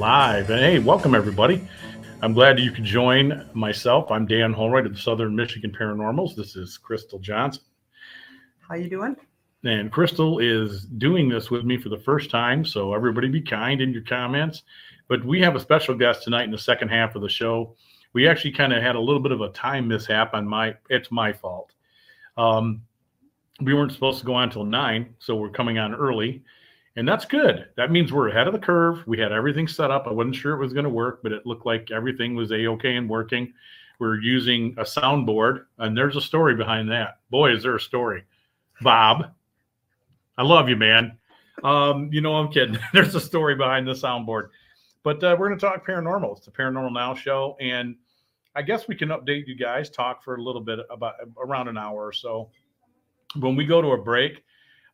Live. And hey, welcome everybody. I'm glad you could join myself. I'm Dan Holroyd of the Southern Michigan Paranormals. This is Crystal Johnson. How you doing? And Crystal is doing this with me for the first time. So everybody be kind in your comments. But we have a special guest tonight in the second half of the show. We actually kind of had a little bit of a time mishap on my it's my fault. Um, we weren't supposed to go on until nine, so we're coming on early. And that's good. That means we're ahead of the curve. We had everything set up. I wasn't sure it was going to work, but it looked like everything was a okay and working. We're using a soundboard, and there's a story behind that. Boy, is there a story. Bob, I love you, man. Um, you know, I'm kidding. there's a story behind the soundboard. But uh, we're going to talk paranormal. It's the Paranormal Now show. And I guess we can update you guys, talk for a little bit about around an hour or so. When we go to a break,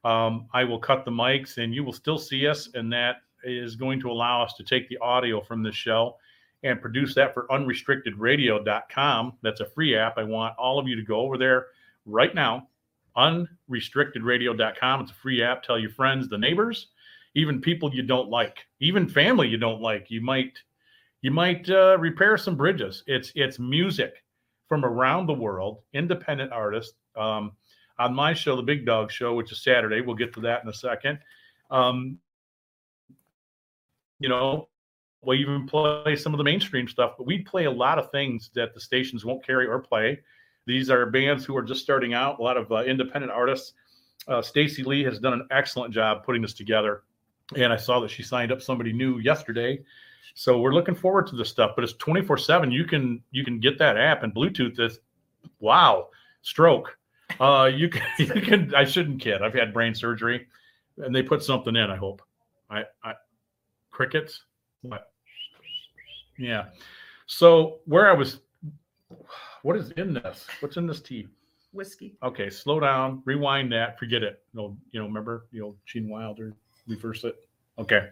um, I will cut the mics and you will still see us. And that is going to allow us to take the audio from this show and produce that for unrestrictedradio.com. That's a free app. I want all of you to go over there right now. Unrestrictedradio.com. It's a free app. Tell your friends, the neighbors, even people you don't like, even family you don't like. You might you might uh, repair some bridges. It's it's music from around the world, independent artists. Um, on my show, the Big Dog Show, which is Saturday. We'll get to that in a second. Um, you know, we even play some of the mainstream stuff, but we play a lot of things that the stations won't carry or play. These are bands who are just starting out, a lot of uh, independent artists. Uh, Stacy Lee has done an excellent job putting this together. And I saw that she signed up somebody new yesterday. So we're looking forward to this stuff, but it's 24 seven. You can, you can get that app and Bluetooth this. Wow. Stroke. Uh, you can, you can, I shouldn't kid. I've had brain surgery and they put something in, I hope. I, I, crickets. What? Yeah. So where I was, what is in this? What's in this tea? Whiskey. Okay, slow down, rewind that, forget it. No, you know, remember the old Gene Wilder, reverse it. Okay.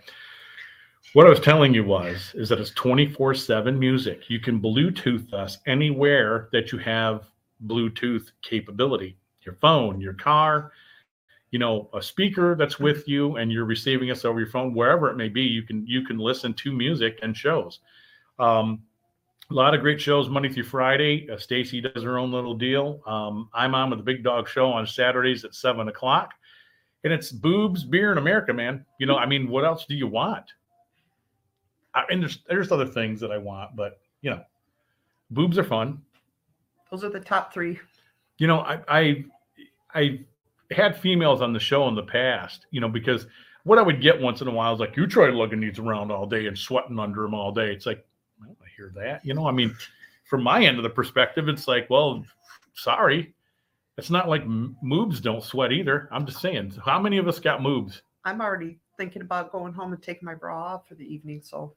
What I was telling you was is that it's 24/7 music. You can Bluetooth us anywhere that you have Bluetooth capability. Your phone, your car, you know, a speaker that's with you and you're receiving us over your phone, wherever it may be, you can you can listen to music and shows. Um, a lot of great shows Monday through Friday. Uh, Stacy does her own little deal. Um, I'm on with the Big Dog Show on Saturdays at seven o'clock, and it's boobs, beer and America, man. You know, I mean, what else do you want? I, and there's there's other things that I want, but you know, boobs are fun. Those are the top three. You know, I I I had females on the show in the past. You know, because what I would get once in a while is like, you try lugging these around all day and sweating under them all day. It's like, I hear that. You know, I mean, from my end of the perspective, it's like, well, sorry. It's not like moobs don't sweat either. I'm just saying, how many of us got moobs? I'm already thinking about going home and taking my bra off for the evening. So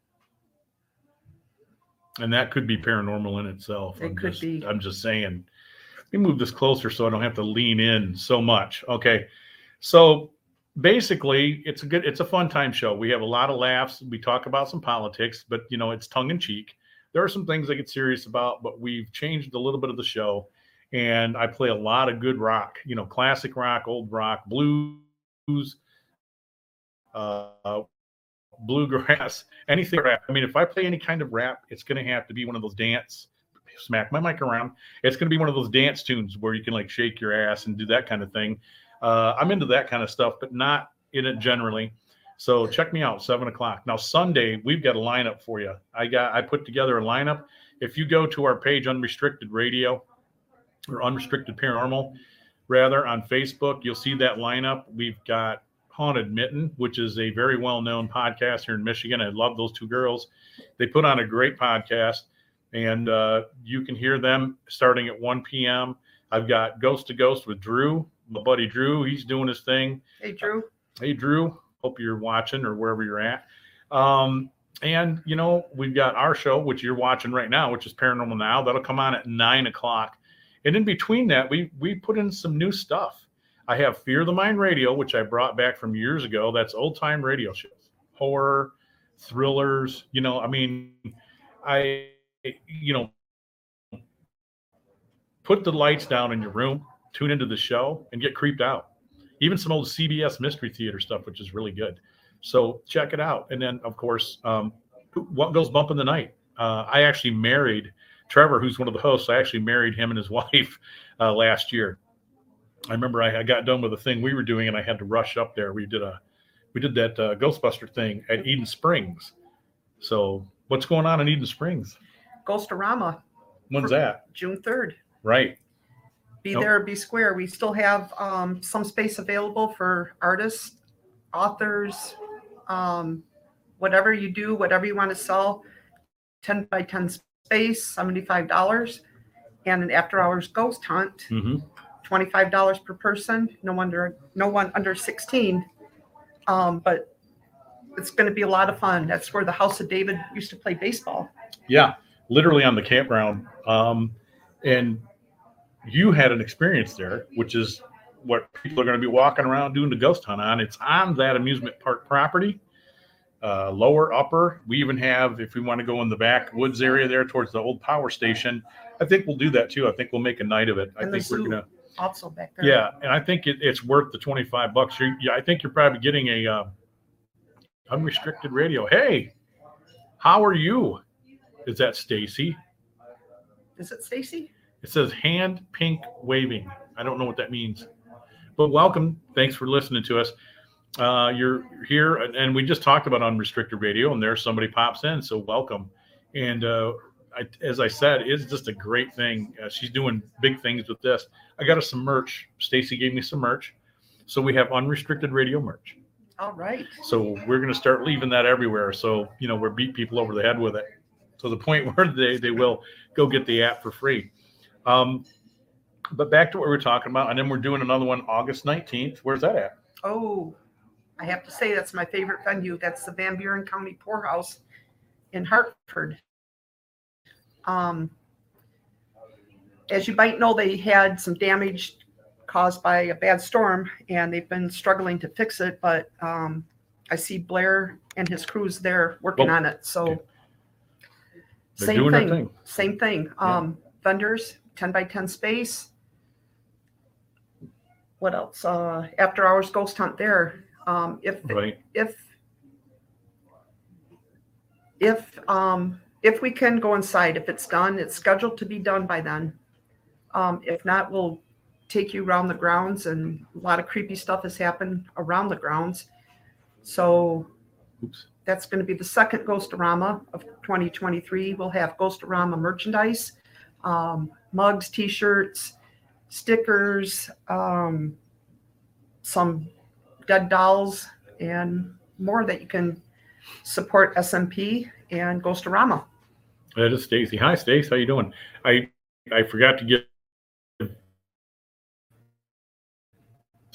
And that could be paranormal in itself. It I'm could just, be. I'm just saying. Let me move this closer so I don't have to lean in so much. Okay. So basically, it's a good, it's a fun time show. We have a lot of laughs. We talk about some politics, but you know, it's tongue in cheek. There are some things I get serious about, but we've changed a little bit of the show. And I play a lot of good rock, you know, classic rock, old rock, blues, uh, bluegrass, anything rap. I mean, if I play any kind of rap, it's going to have to be one of those dance. Smack my mic around. It's going to be one of those dance tunes where you can like shake your ass and do that kind of thing. Uh, I'm into that kind of stuff, but not in it generally. So check me out, seven o'clock. Now Sunday, we've got a lineup for you. I got I put together a lineup. If you go to our page, Unrestricted Radio or Unrestricted Paranormal, rather on Facebook, you'll see that lineup. We've got Haunted Mitten, which is a very well-known podcast here in Michigan. I love those two girls. They put on a great podcast, and uh, you can hear them starting at 1 p.m. I've got Ghost to Ghost with Drew, my buddy Drew. He's doing his thing. hey, Drew. Hey, Drew. Hope you're watching or wherever you're at. Um, and you know, we've got our show, which you're watching right now, which is Paranormal Now. That'll come on at nine o'clock. And in between that, we we put in some new stuff. I have Fear the Mind Radio, which I brought back from years ago. That's old time radio shows, horror, thrillers. You know, I mean, I you know, put the lights down in your room, tune into the show, and get creeped out. Even some old CBS Mystery Theater stuff, which is really good. So check it out. And then, of course, um, what goes bump in the night? Uh, I actually married Trevor, who's one of the hosts. I actually married him and his wife uh, last year. I remember I, I, got done with the thing we were doing, and I had to rush up there. We did a we did that uh, Ghostbuster thing at Eden Springs. So what's going on in Eden Springs? Ghostorama. When's that? June third. Right. Be nope. there, be square. We still have um, some space available for artists, authors, um, whatever you do, whatever you want to sell. 10 by 10 space, $75. And an after hours ghost hunt, mm-hmm. $25 per person. No under no one under 16. Um, but it's going to be a lot of fun. That's where the House of David used to play baseball. Yeah, literally on the campground. Um, and you had an experience there, which is what people are going to be walking around doing the ghost hunt on. It's on that amusement park property, uh, lower, upper. We even have, if we want to go in the backwoods area there towards the old power station, I think we'll do that too. I think we'll make a night of it. And I think we're gonna also back there. Yeah, and I think it, it's worth the twenty five bucks. You're, yeah, I think you're probably getting a uh, unrestricted radio. Hey, how are you? Is that Stacy? Is it Stacy? It says hand pink waving. I don't know what that means, but welcome. Thanks for listening to us. Uh, you're here, and we just talked about unrestricted radio, and there somebody pops in, so welcome. And uh, I, as I said, it's just a great thing. Uh, she's doing big things with this. I got us some merch. Stacy gave me some merch, so we have unrestricted radio merch. All right. So we're going to start leaving that everywhere. So you know, we're beat people over the head with it to the point where they they will go get the app for free. Um, but back to what we were talking about, and then we're doing another one August 19th. Where's that at? Oh, I have to say that's my favorite venue. That's the Van Buren County Poorhouse in Hartford. Um, as you might know, they had some damage caused by a bad storm, and they've been struggling to fix it. But um, I see Blair and his crews there working Well, on it. So. They're same doing their thing, thing. same thing. Um, vendors, ten by ten space. What else? Uh, after hours ghost hunt there. Um, if Right. if if um if we can go inside if it's done it's scheduled to be done by then um if not we'll take you around the grounds and a lot of creepy stuff has happened around the grounds so Oops. that's going to be the second ghostorama of 2023 we'll have ghostorama merchandise um, mugs t-shirts stickers um, some dead dolls and more that you can support SMP and Ghostorama. That is Stacy. Hi, Stacy. How you doing? I I forgot to give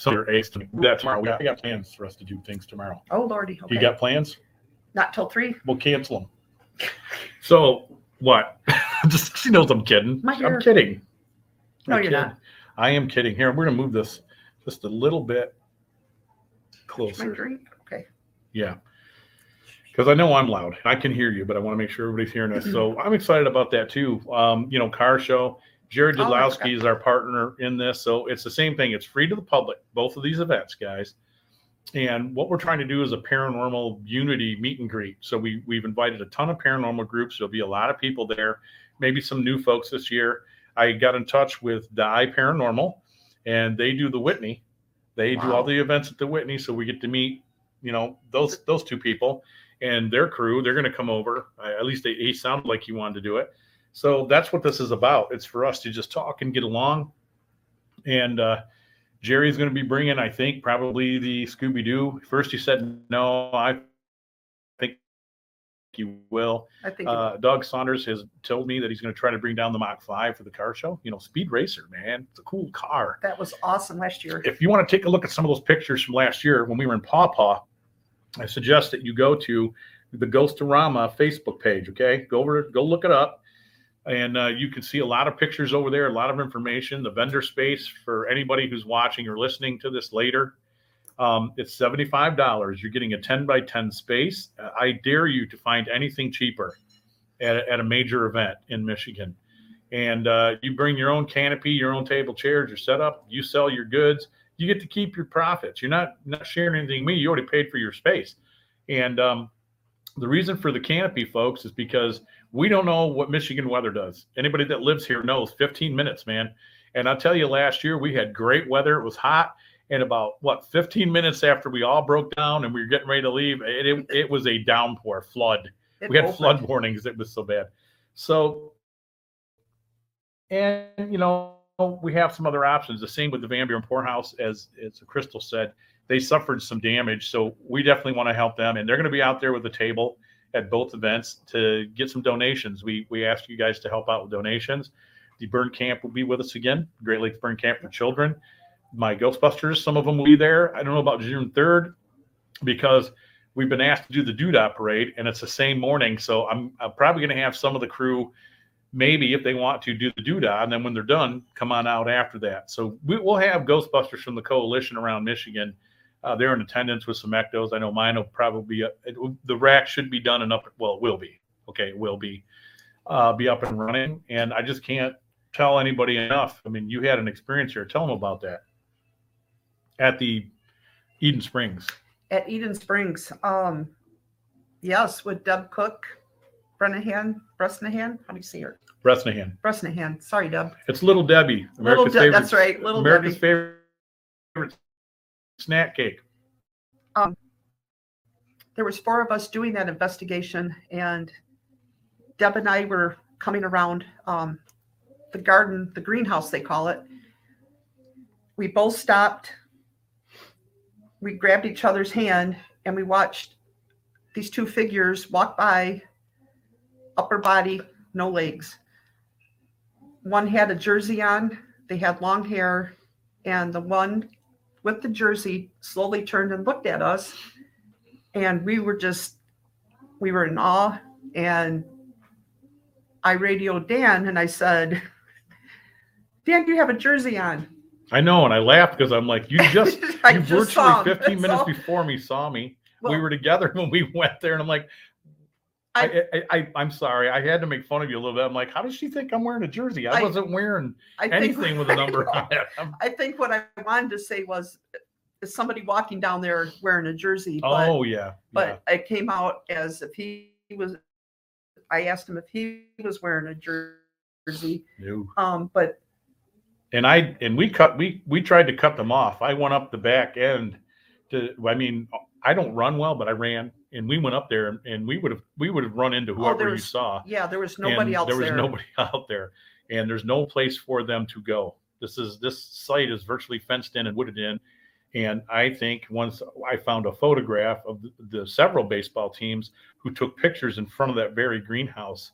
some of your ace to that tomorrow. We got, we got plans for us to do things tomorrow. Oh lordy, okay. You got plans? Not till three. We'll cancel them. So what? Just she knows I'm kidding. My I'm kidding. No, I you're kid. not. I am kidding. Here, we're gonna move this just a little bit My closer. drink. Okay. Yeah. Because I know I'm loud. I can hear you, but I want to make sure everybody's hearing us. Mm-hmm. So I'm excited about that too. Um, you know, car show. Jared Oh, I Dudlowski forgot. is our partner in this. So it's the same thing. It's free to the public, both of these events, guys. And what we're trying to do is a paranormal unity meet and greet. So we we've invited a ton of paranormal groups. There'll be a lot of people there, maybe some new folks this year. I got in touch with Die Paranormal, and they do the Whitney. They do all the events at the Whitney, so we get to meet, you know, those those two people and their crew. They're going to come over. Uh, at least they, he sounded like he wanted to do it. So that's what this is about. It's for us to just talk and get along. And uh, Jerry's going to be bringing, I think, probably the Scooby Doo. First, he said no. I think he will. I think Uh, Doug Saunders has told me that he's going to try to bring down the Mach 5 for the car show. You know, Speed Racer, man. It's a cool car. that was awesome last year. If you want to take a look at some of those pictures from last year when we were in Paw Paw, I suggest that you go to the Ghostorama Facebook page. Okay, go over, go look it up, and uh, you can see a lot of pictures over there, a lot of information. The vendor space for anybody who's watching or listening to this later. Um, it's seventy-five dollars. You're getting a ten by ten space. I dare you to find anything cheaper at, a- at a major event in Michigan. And uh, you bring your own canopy, your own table chairs, your setup. You sell your goods you get to keep your profits. You're not not sharing anything with me. You already paid for your space. And um, the reason for the canopy, folks, is because we don't know what Michigan weather does. Anybody that lives here knows 15 minutes, man. And I'll tell you, last year we had great weather. It was hot. And about what 15 minutes after we all broke down and we were getting ready to leave, it, it, it was a downpour, flood It we had opened. flood warnings. It was so bad. So, and you know, we have some other options. The same with the Van Buren Poorhouse, as as Crystal said, they suffered some damage. So we definitely want to help them, and they're going to be out there with a table at both events to get some donations. We we ask you guys to help out with donations. The burn camp will be with us again. Great Lakes Burn Camp for Children. My Ghostbusters, some of them will be there. I don't know about June third because we've been asked to do the doodah parade and it's the same morning so i'm, I'm probably going to have some of the crew maybe if they want to do the doodah and then when they're done come on out after that so we, we'll have ghostbusters from the coalition around michigan uh, they're in attendance with some ectos i know mine will probably be it, the rack should be done and up well it will be okay it will be uh, be up and running and i just can't tell anybody enough i mean you had an experience here tell them about that at the eden springs at Eden Springs. Um, yes, with Deb Cook, Brennahan, Bresnahan. How do you say her? bresnahan Bresnahan. Sorry, Deb. It's Little Debbie, Little America's Deb. favorite. That's right. Little America's Debbie. favorite snack cake. There was four of us doing that investigation, and Deb and I were coming around um, the garden, the greenhouse they call it. We both stopped. We grabbed each other's hand and we watched these two figures walk by, upper body, no legs. One had a jersey on, they had long hair, and the one with the jersey slowly turned and looked at us. And we were just, we were in awe. And I radioed Dan and I said, Dan, do you have a jersey on? I know, and I laughed because I'm like, you just you just virtually 15 minutes So, before me saw me. we were together when we went there, and I'm like, I, I- I, I'm sorry, I had to make fun of you a little bit. I'm like, how does she think I'm wearing a jersey? I, I- wasn't wearing I think, anything with a number on it. I'm- I think what I wanted to say was, is somebody walking down there wearing a jersey? But, oh yeah, yeah. but it came out as if he was. I asked him if he was wearing a jersey. No. Um, but and I and we cut we we tried to cut them off. I went up the back end to I mean I don't run well, but I ran and we went up there and, and we would have we would have run into Oh, whoever there you saw. yeah, there was nobody else there There was there. nobody out there and there's no place for them to go. This is this site is virtually fenced in and wooded in. And I think once I found a photograph of the, the several baseball teams who took pictures in front of that very greenhouse,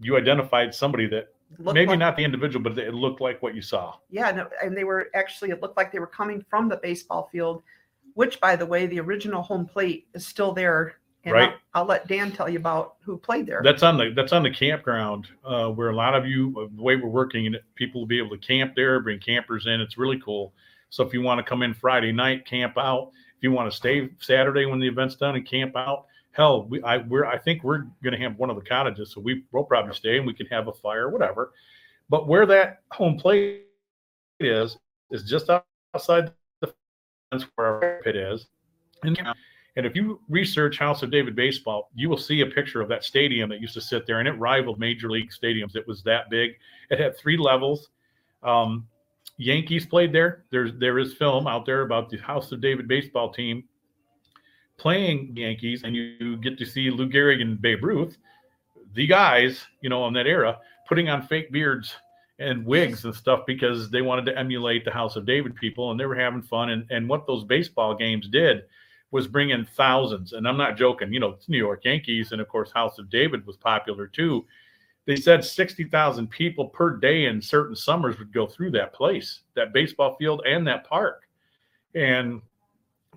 you identified somebody that Looked maybe like- not the individual, but it looked like what you saw. Yeah, no, and they were actually, it looked like they were coming from the baseball field, which, by the way, the original home plate is still there. And Right. I'll, I'll let Dan tell you about who played there. That's on the that's on the campground uh, where a lot of you uh, the way we're working and people will be able to camp there, bring campers in. It's really cool. So if you want to come in Friday night, camp out. If you want to stay Saturday when the event's done and camp out, hell, we I we're I think we're going to have one of the cottages, so we will probably stay and we can have a fire, whatever. But where that home plate is is just outside fence where our pit is, and and if you research House of David baseball, you will see a picture of that stadium that used to sit there, and it rivaled major league stadiums. It was that big. It had three levels. Um, Yankees played there. There's there is film out there about the House of David baseball team playing Yankees, and you, you get to see Lou Gehrig and Babe Ruth, the guys, you know, in that era, putting on fake beards and wigs and stuff because they wanted to emulate the House of David people, and they were having fun. And and what those baseball games did was bring in thousands. And I'm not joking. You know, it's New York Yankees, and of course, House of David was popular too. They said 60,000 people per day in certain summers would go through that place, that baseball field, and that park. And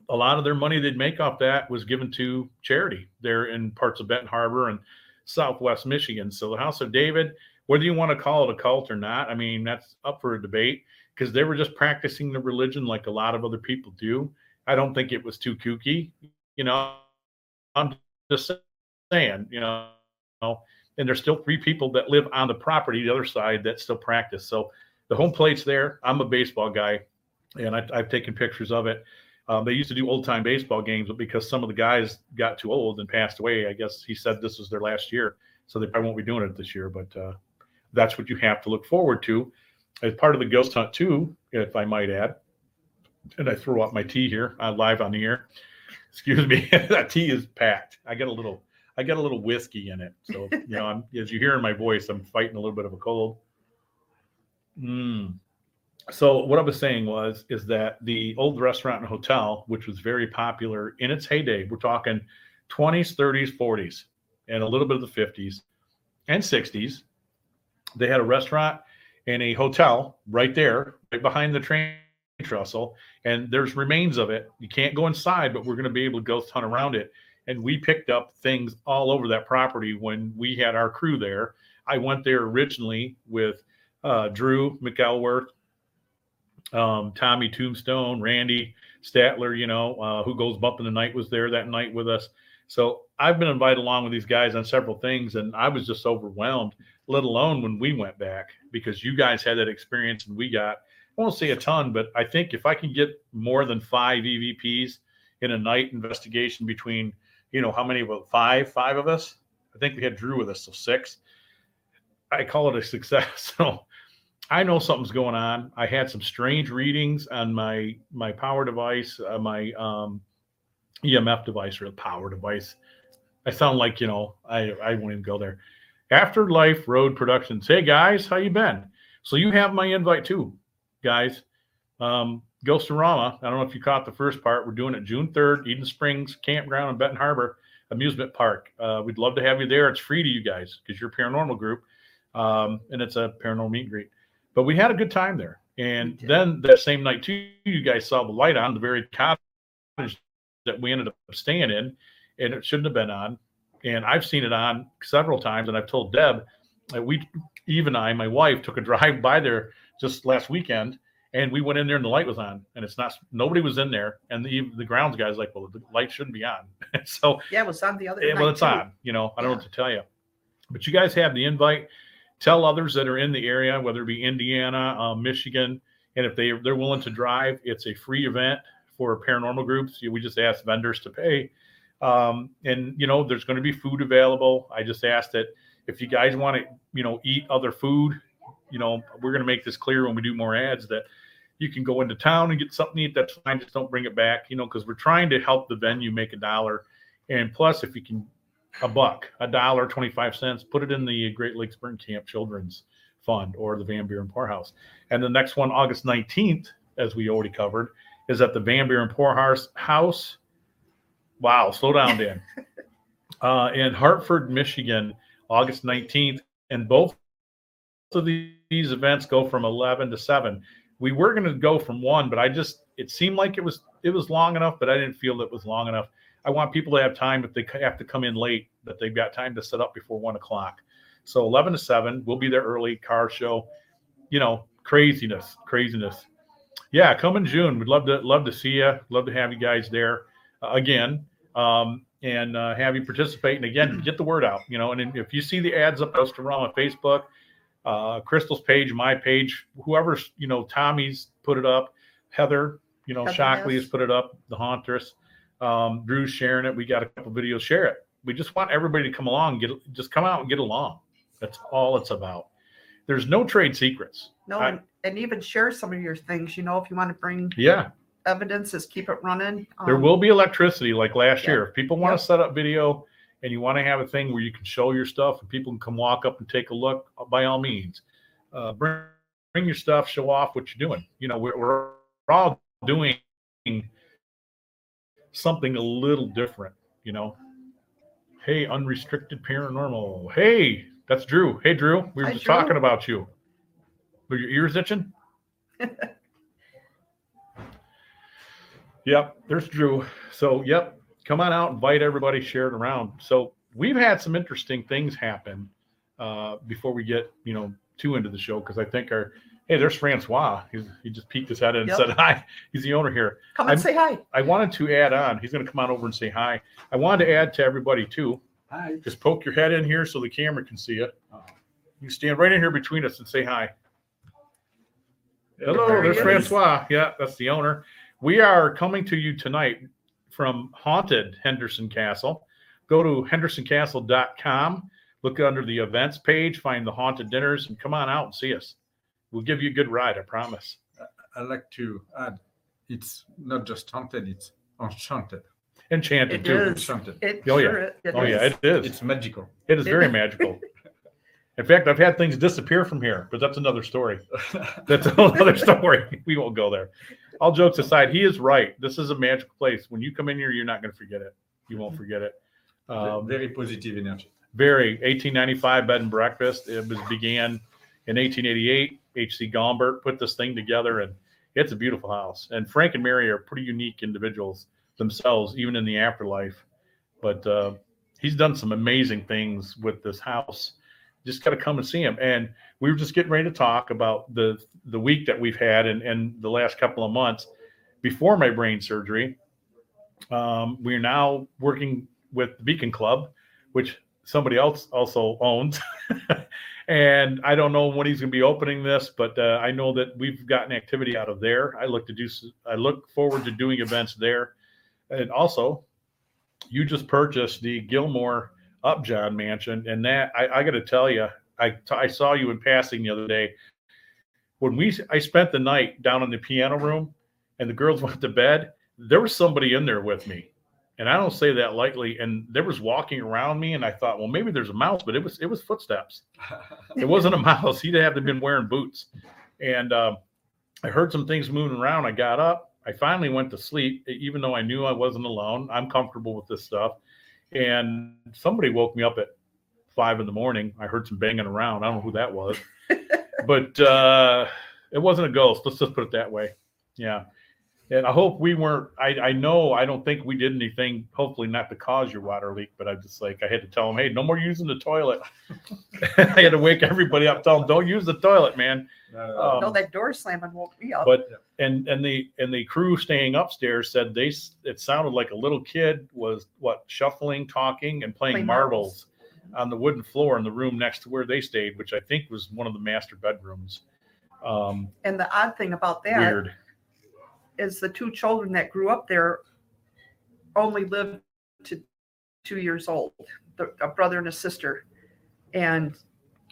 a lot of their money they'd make off that was given to charity there in parts of Benton Harbor and Southwest Michigan. So the House of David, whether you want to call it a cult or not, I mean, that's up for a debate because they were just practicing the religion like a lot of other people do. I don't think it was too kooky, you know. I'm just saying, you know, and there's still three people that live on the property, the other side, that still practice. So the home plate's there. I'm a baseball guy, and I, have taken pictures of it. Um, they used to do old time baseball games, but because some of the guys got too old and passed away, I guess he said this was their last year, so they probably won't be doing it this year. But uh, that's what you have to look forward to as part of the ghost hunt too, if I might add. And I throw up my tea here uh, live on the air. Excuse me, that tea is packed. I get a little, I get a little whiskey in it, so you know, I'm, as you hear in my voice, I'm fighting a little bit of a cold. Mm so what I was saying was is that the old restaurant and hotel, which was very popular in its heyday, we're talking 20s, 30s, 40s, and a little bit of the 50s and 60s. They had a restaurant and a hotel right there, right behind the train trestle, and there's remains of it. You can't go inside, but we're going to be able to ghost hunt around it. And we picked up things all over that property when we had our crew there. I went there originally with uh, Drew McElworth, um, Tommy Tombstone, Randy Statler, you know, uh, who goes bumping the night was there that night with us. So I've been invited along with these guys on several things, and I was just overwhelmed, let alone when we went back because you guys had that experience and we got, I won't say a ton, but I think if I can get more than five EVPs in a night investigation between, you know, how many of five, five of us, I think we had Drew with us, so six. I call it a success. So I know something's going on. I had some strange readings on my my power device, uh, my um, EMF device or the power device. I sound like you know I I won't even go there. Afterlife Road Productions. Hey guys, how you been? So you have my invite too, guys. Um, Ghostorama. I don't know if you caught the first part. We're doing it June 3rd, Eden Springs Campground in Benton Harbor Amusement Park. Uh, we'd love to have you there. It's free to you guys because you're a paranormal group, um, and it's a paranormal meet and greet. But we had a good time there. And then that same night too, you guys saw the light on the very cottage that we ended up staying in, and it shouldn't have been on. And I've seen it on several times, and I've told Deb that we, Eve and I, my wife, took a drive by there just last weekend, and we went in there and the light was on, and it's not nobody was in there, and the the grounds guy's like, well, the light shouldn't be on. so yeah, it was on the other. Well, it's too. on. You know, I don't yeah. know what to tell you, but you guys have the invite tell others that are in the area, whether it be Indiana, um, Michigan, and if they they're willing to drive, it's a free event for paranormal groups. We just ask vendors to pay, um, and you know there's going to be food available. I just ask that if you guys want to, you know, eat other food, you know, we're going to make this clear when we do more ads that you can go into town and get something to eat. That's fine. Just don't bring it back, you know, because we're trying to help the venue make a dollar. And plus, if you can a buck, a dollar, 25 cents, put it in the Great Lakes Burn Camp Children's Fund or the Van Buren Poorhouse. And the next one, August 19th, as we already covered, is at the Van Buren Poorhouse House. Wow, slow down, Dan. uh, in Hartford, Michigan, August 19th. And both of these events go from 11 to 7. We were going to go from one, but I just, it seemed like it was, it was long enough, but I didn't feel it was long enough. I want people to have time if they have to come in late that they've got time to set up before one o'clock. So 11 to 7, we'll be there early, car show, you know, craziness, craziness. Yeah, come in June. We'd love to love to see you. Love to have you guys there uh, again, um, and uh, have you participate. And again, get the word out. You know, and if you see the ads up, post them on Facebook, uh, Crystal's page, my page, whoever's you know, Tommy's put it up, Heather, you know, Shockley has put it up, the Hauntress. Um, Drew's sharing it. We got a couple videos. Share it. We just want everybody to come along, get just come out and get along. That's all it's about. There's no trade secrets. No, I, and, and even share some of your things. You know, if you want to bring yeah evidences, keep it running. Um, there will be electricity like last yeah. year. If people want yep. to set up video and you want to have a thing where you can show your stuff and people can come walk up and take a look, by all means, uh, bring bring your stuff, show off what you're doing. You know, we're, we're all doing something a little different, you know. Hey, unrestricted paranormal. Hey, that's Drew. Hey, Drew. We were Hi, just Drew. talking about you. Were your ears itching? yep, there's Drew. So, yep, come on out, invite everybody, share it around. So, we've had some interesting things happen uh, before we get, you know, too into the show because I think our hey, there's Francois. He's, he just peeked his head in and Yep. said hi. He's the owner here. Come and I'm- say hi. I wanted to add on. He's going to come on over and say hi. I wanted to add to everybody too. Hi. Just poke your head in here so the camera can see it. You stand right in here between us and say hi. Hello, There there's. Francois. Yeah, that's the owner. We are coming to you tonight from haunted Henderson Castle. Go to hendersoncastle.com, look under the events page, find the haunted dinners, and come on out and see us. We'll give you a good ride, I promise. I'd like to add, it's not just haunted, it's enchanted. Enchanted It too. is. Enchanted. It Oh, yeah. sure it- it Oh yeah, it is. It's magical. It is very magical. In fact, I've had things disappear from here, but that's another story. That's another story. We won't go there. All jokes aside, he is right. This is a magical place. When you come in here, you're not going to forget it. You won't forget it. Um, Very positive energy. very 1895 bed and breakfast. It was began in 1888. H.C. Gombert put this thing together, and it's a beautiful house. And Frank and Mary are pretty unique individuals themselves, even in the afterlife. But uh, he's done some amazing things with this house. Just got to come and see him. And we were just getting ready to talk about the the week that we've had and, and the last couple of months before my brain surgery. Um, we're now working with the Beacon Club, which somebody else also owns. and I don't know when he's going to be opening this, but uh, I know that we've gotten activity out of there. I look to do. I look forward to doing events there, and also, you just purchased the Gilmore Upjohn Mansion, and that I, I got to tell you, I I saw you in passing the other day. When we I spent the night down in the piano room, and the girls went to bed. There was somebody in there with me and I don't say that lightly. And there was walking around me, and I thought, well, maybe there's a mouse, but it was it was footsteps. It wasn't a mouse. He'd have to been wearing boots. And um, I heard some things moving around. I got up. I finally went to sleep, even though I knew I wasn't alone. I'm comfortable with this stuff. And somebody woke me up at five in the morning. I heard some banging around. I don't know who that was, but uh, it wasn't a ghost. Let's just put it that way. Yeah. And I hope we weren't. I, I know I don't think we did anything. Hopefully not to cause your water leak, but I just like I had to tell them, hey, no more using the toilet. I had to wake everybody up, tell them, don't use the toilet, man. Uh, Um, no, that door slamming woke me up. But and and the and the crew staying upstairs said they it sounded like a little kid was what shuffling, talking, and playing Playing marbles marbles. on the wooden floor in the room next to where they stayed, which I think was one of the master bedrooms. Um, and the odd thing about that weird. Is the two children that grew up there only lived to two years old, the, a brother and a sister. And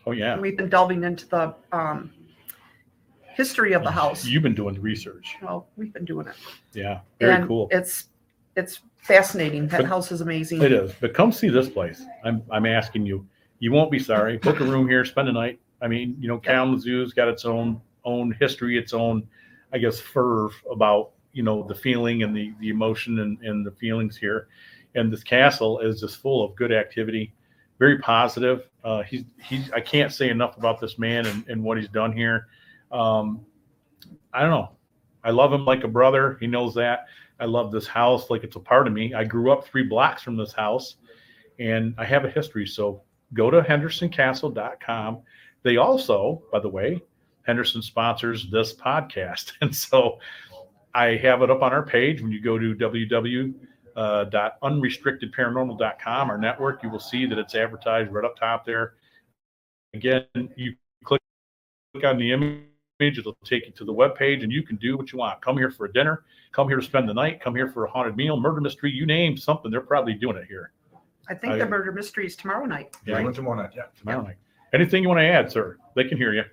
Oh yeah. we've been delving into the um, history of the house. You've been doing research. Well, we've been doing it. Yeah. Very and cool. It's it's fascinating. That But- house is amazing. It is, but come see this place. I'm I'm asking you. You won't be sorry. Book a room here, spend a night. I mean, you know, Kalamazoo's got its own own history, its own, I guess, ferv about you know the feeling and the the emotion and, and the feelings here. And this castle is just full of good activity, very positive. Uh, he's he's I can't say enough about this man and, and what he's done here. Um, I don't know. I love him like a brother. He knows that. I love this house like it's a part of me. I grew up three blocks from this house and I have a history. So go to hendersoncastle.com. They also, by the way, Henderson sponsors this podcast. And so I have it up on our page. When you go to www.unrestrictedparanormal.com, uh, our network, you will see that it's advertised right up top there. Again, you click on the image, it'll take you to the web page, and you can do what you want. Come here for a dinner, come here to spend the night, come here for a haunted meal, murder mystery, you name something, they're probably doing it here. I think I- the murder mystery is tomorrow night. Yeah, Right. tomorrow night. Yeah. tomorrow night. Anything you want to add, sir? They can hear you.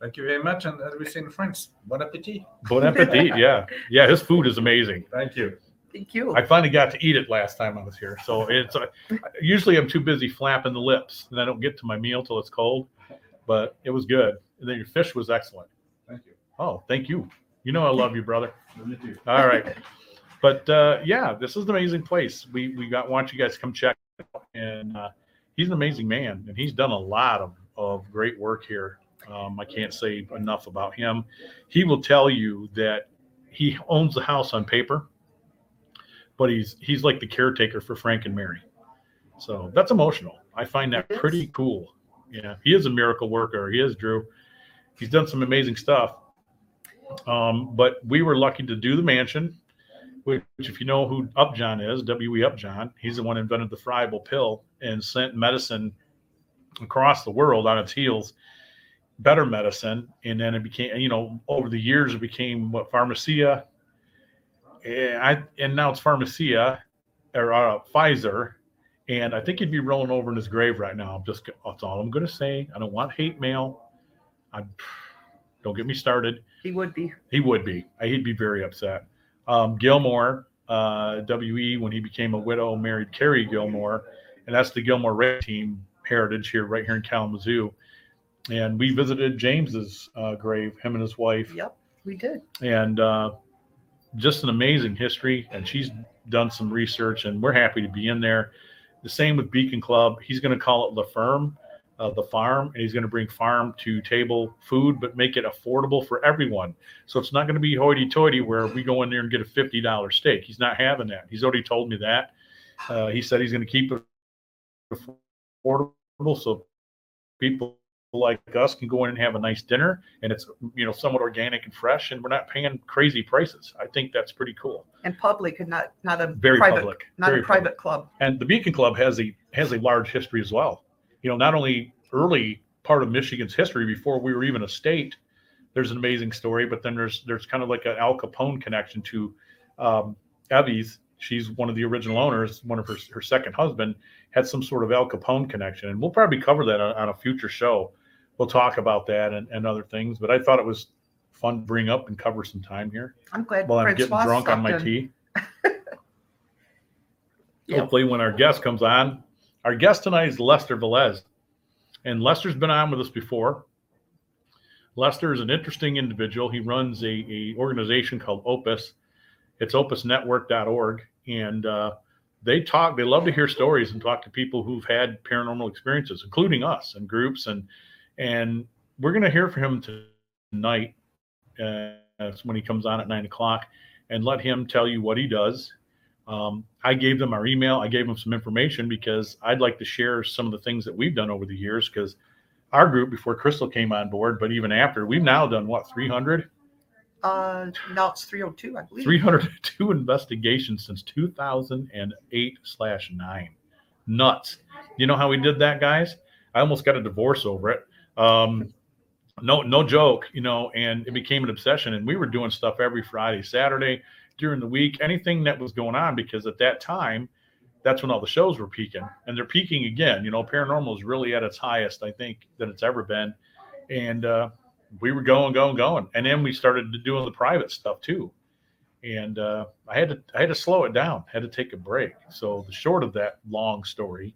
Thank you very much. And as we say in French, bon appetit. Bon appetit. yeah. Yeah. His food is amazing. Thank you. Thank you. I finally got to eat it last time I was here. So it's uh, usually I'm too busy flapping the lips and I don't get to my meal till it's cold, but it was good. And then your fish was excellent. Thank you. Oh, thank you. You know, I love you, brother. Love you too. All right. but uh, yeah, this is an amazing place. We we got want you guys to come check out. And uh, he's an amazing man, and he's done a lot of of great work here. Um, I can't say enough about him. He will tell you that he owns the house on paper, but he's he's like the caretaker for Frank and Mary. So that's emotional. I find that pretty cool. Yeah, he is a miracle worker. He is Drew. He's done some amazing stuff. Um, but we were lucky to do the mansion, which, if you know who Upjohn is, W.E. Upjohn, he's the one who invented the friable pill and sent medicine across the world on its heels, better medicine. And then it became, you know, over the years, it became what Pharmacia, and, I, and now it's Pharmacia or uh, Pfizer. And I think he'd be rolling over in his grave right now. I'm just, that's all I'm going to say. I don't want hate mail. I don't get me started. He would be. He would be. He'd be very upset. Um, Gilmore, uh, WE, when he became a widow, married Carrie Gilmore, and that's the Gilmore Red Team heritage here, right here in Kalamazoo. And we visited James's uh, grave, him and his wife, Yep, we did. and uh, just an amazing history. And she's done some research, and we're happy to be in there. The same with Beacon Club. He's going to call it the firm, uh, the farm, and he's going to bring farm to table food, but make it affordable for everyone. So it's not going to be hoity-toity where we go in there and get a fifty dollar steak. He's not having that. He's already told me that. Uh, he said he's going to keep it affordable so people like us can go in and have a nice dinner, and it's you know somewhat organic and fresh, and we're not paying crazy prices. I think that's pretty cool. And public and not, not a Very private, public. not very a private public. club. And the Beacon Club has a has a large history as well. You know, not only early part of Michigan's history before we were even a state. There's an amazing story, but then there's there's kind of like an Al Capone connection to um, Evie's. She's one of the original owners. One of her her second husband had some sort of Al Capone connection, and we'll probably cover that on, on a future show. We'll talk about that and, and other things. But I thought it was fun to bring up and cover some time here I'm glad while I'm getting drunk on my tea. Hopefully, when our guest comes on, our guest tonight is Lester Velez. And Lester's been on with us before. Lester is an interesting individual. He runs a, a organization called Opus. It's opusnetwork.org. And uh, they talk, they love to hear stories and talk to people who've had paranormal experiences, including us and groups. And and we're going to hear from him tonight. Uh, that's when he comes on at nine o'clock and let him tell you what he does. Um, I gave them our email. I gave them some information because I'd like to share some of the things that we've done over the years. Because our group, before Crystal came on board, but even after, we've now done what 300, Uh, now it's 302, I believe. 302 investigations since 2008 slash nine. Nuts. You know how we did that, guys? I almost got a divorce over it. Um, no, no joke, you know, and it became an obsession. And we were doing stuff every Friday, Saturday, during the week, anything that was going on, because at that time, that's when all the shows were peaking. And they're peaking again. You know, paranormal is really at its highest, I think, that it's ever been. And uh, we were going, going, going. And then we started doing the private stuff too. And uh, I had to I had to slow it down, had to take a break. So the short of that long story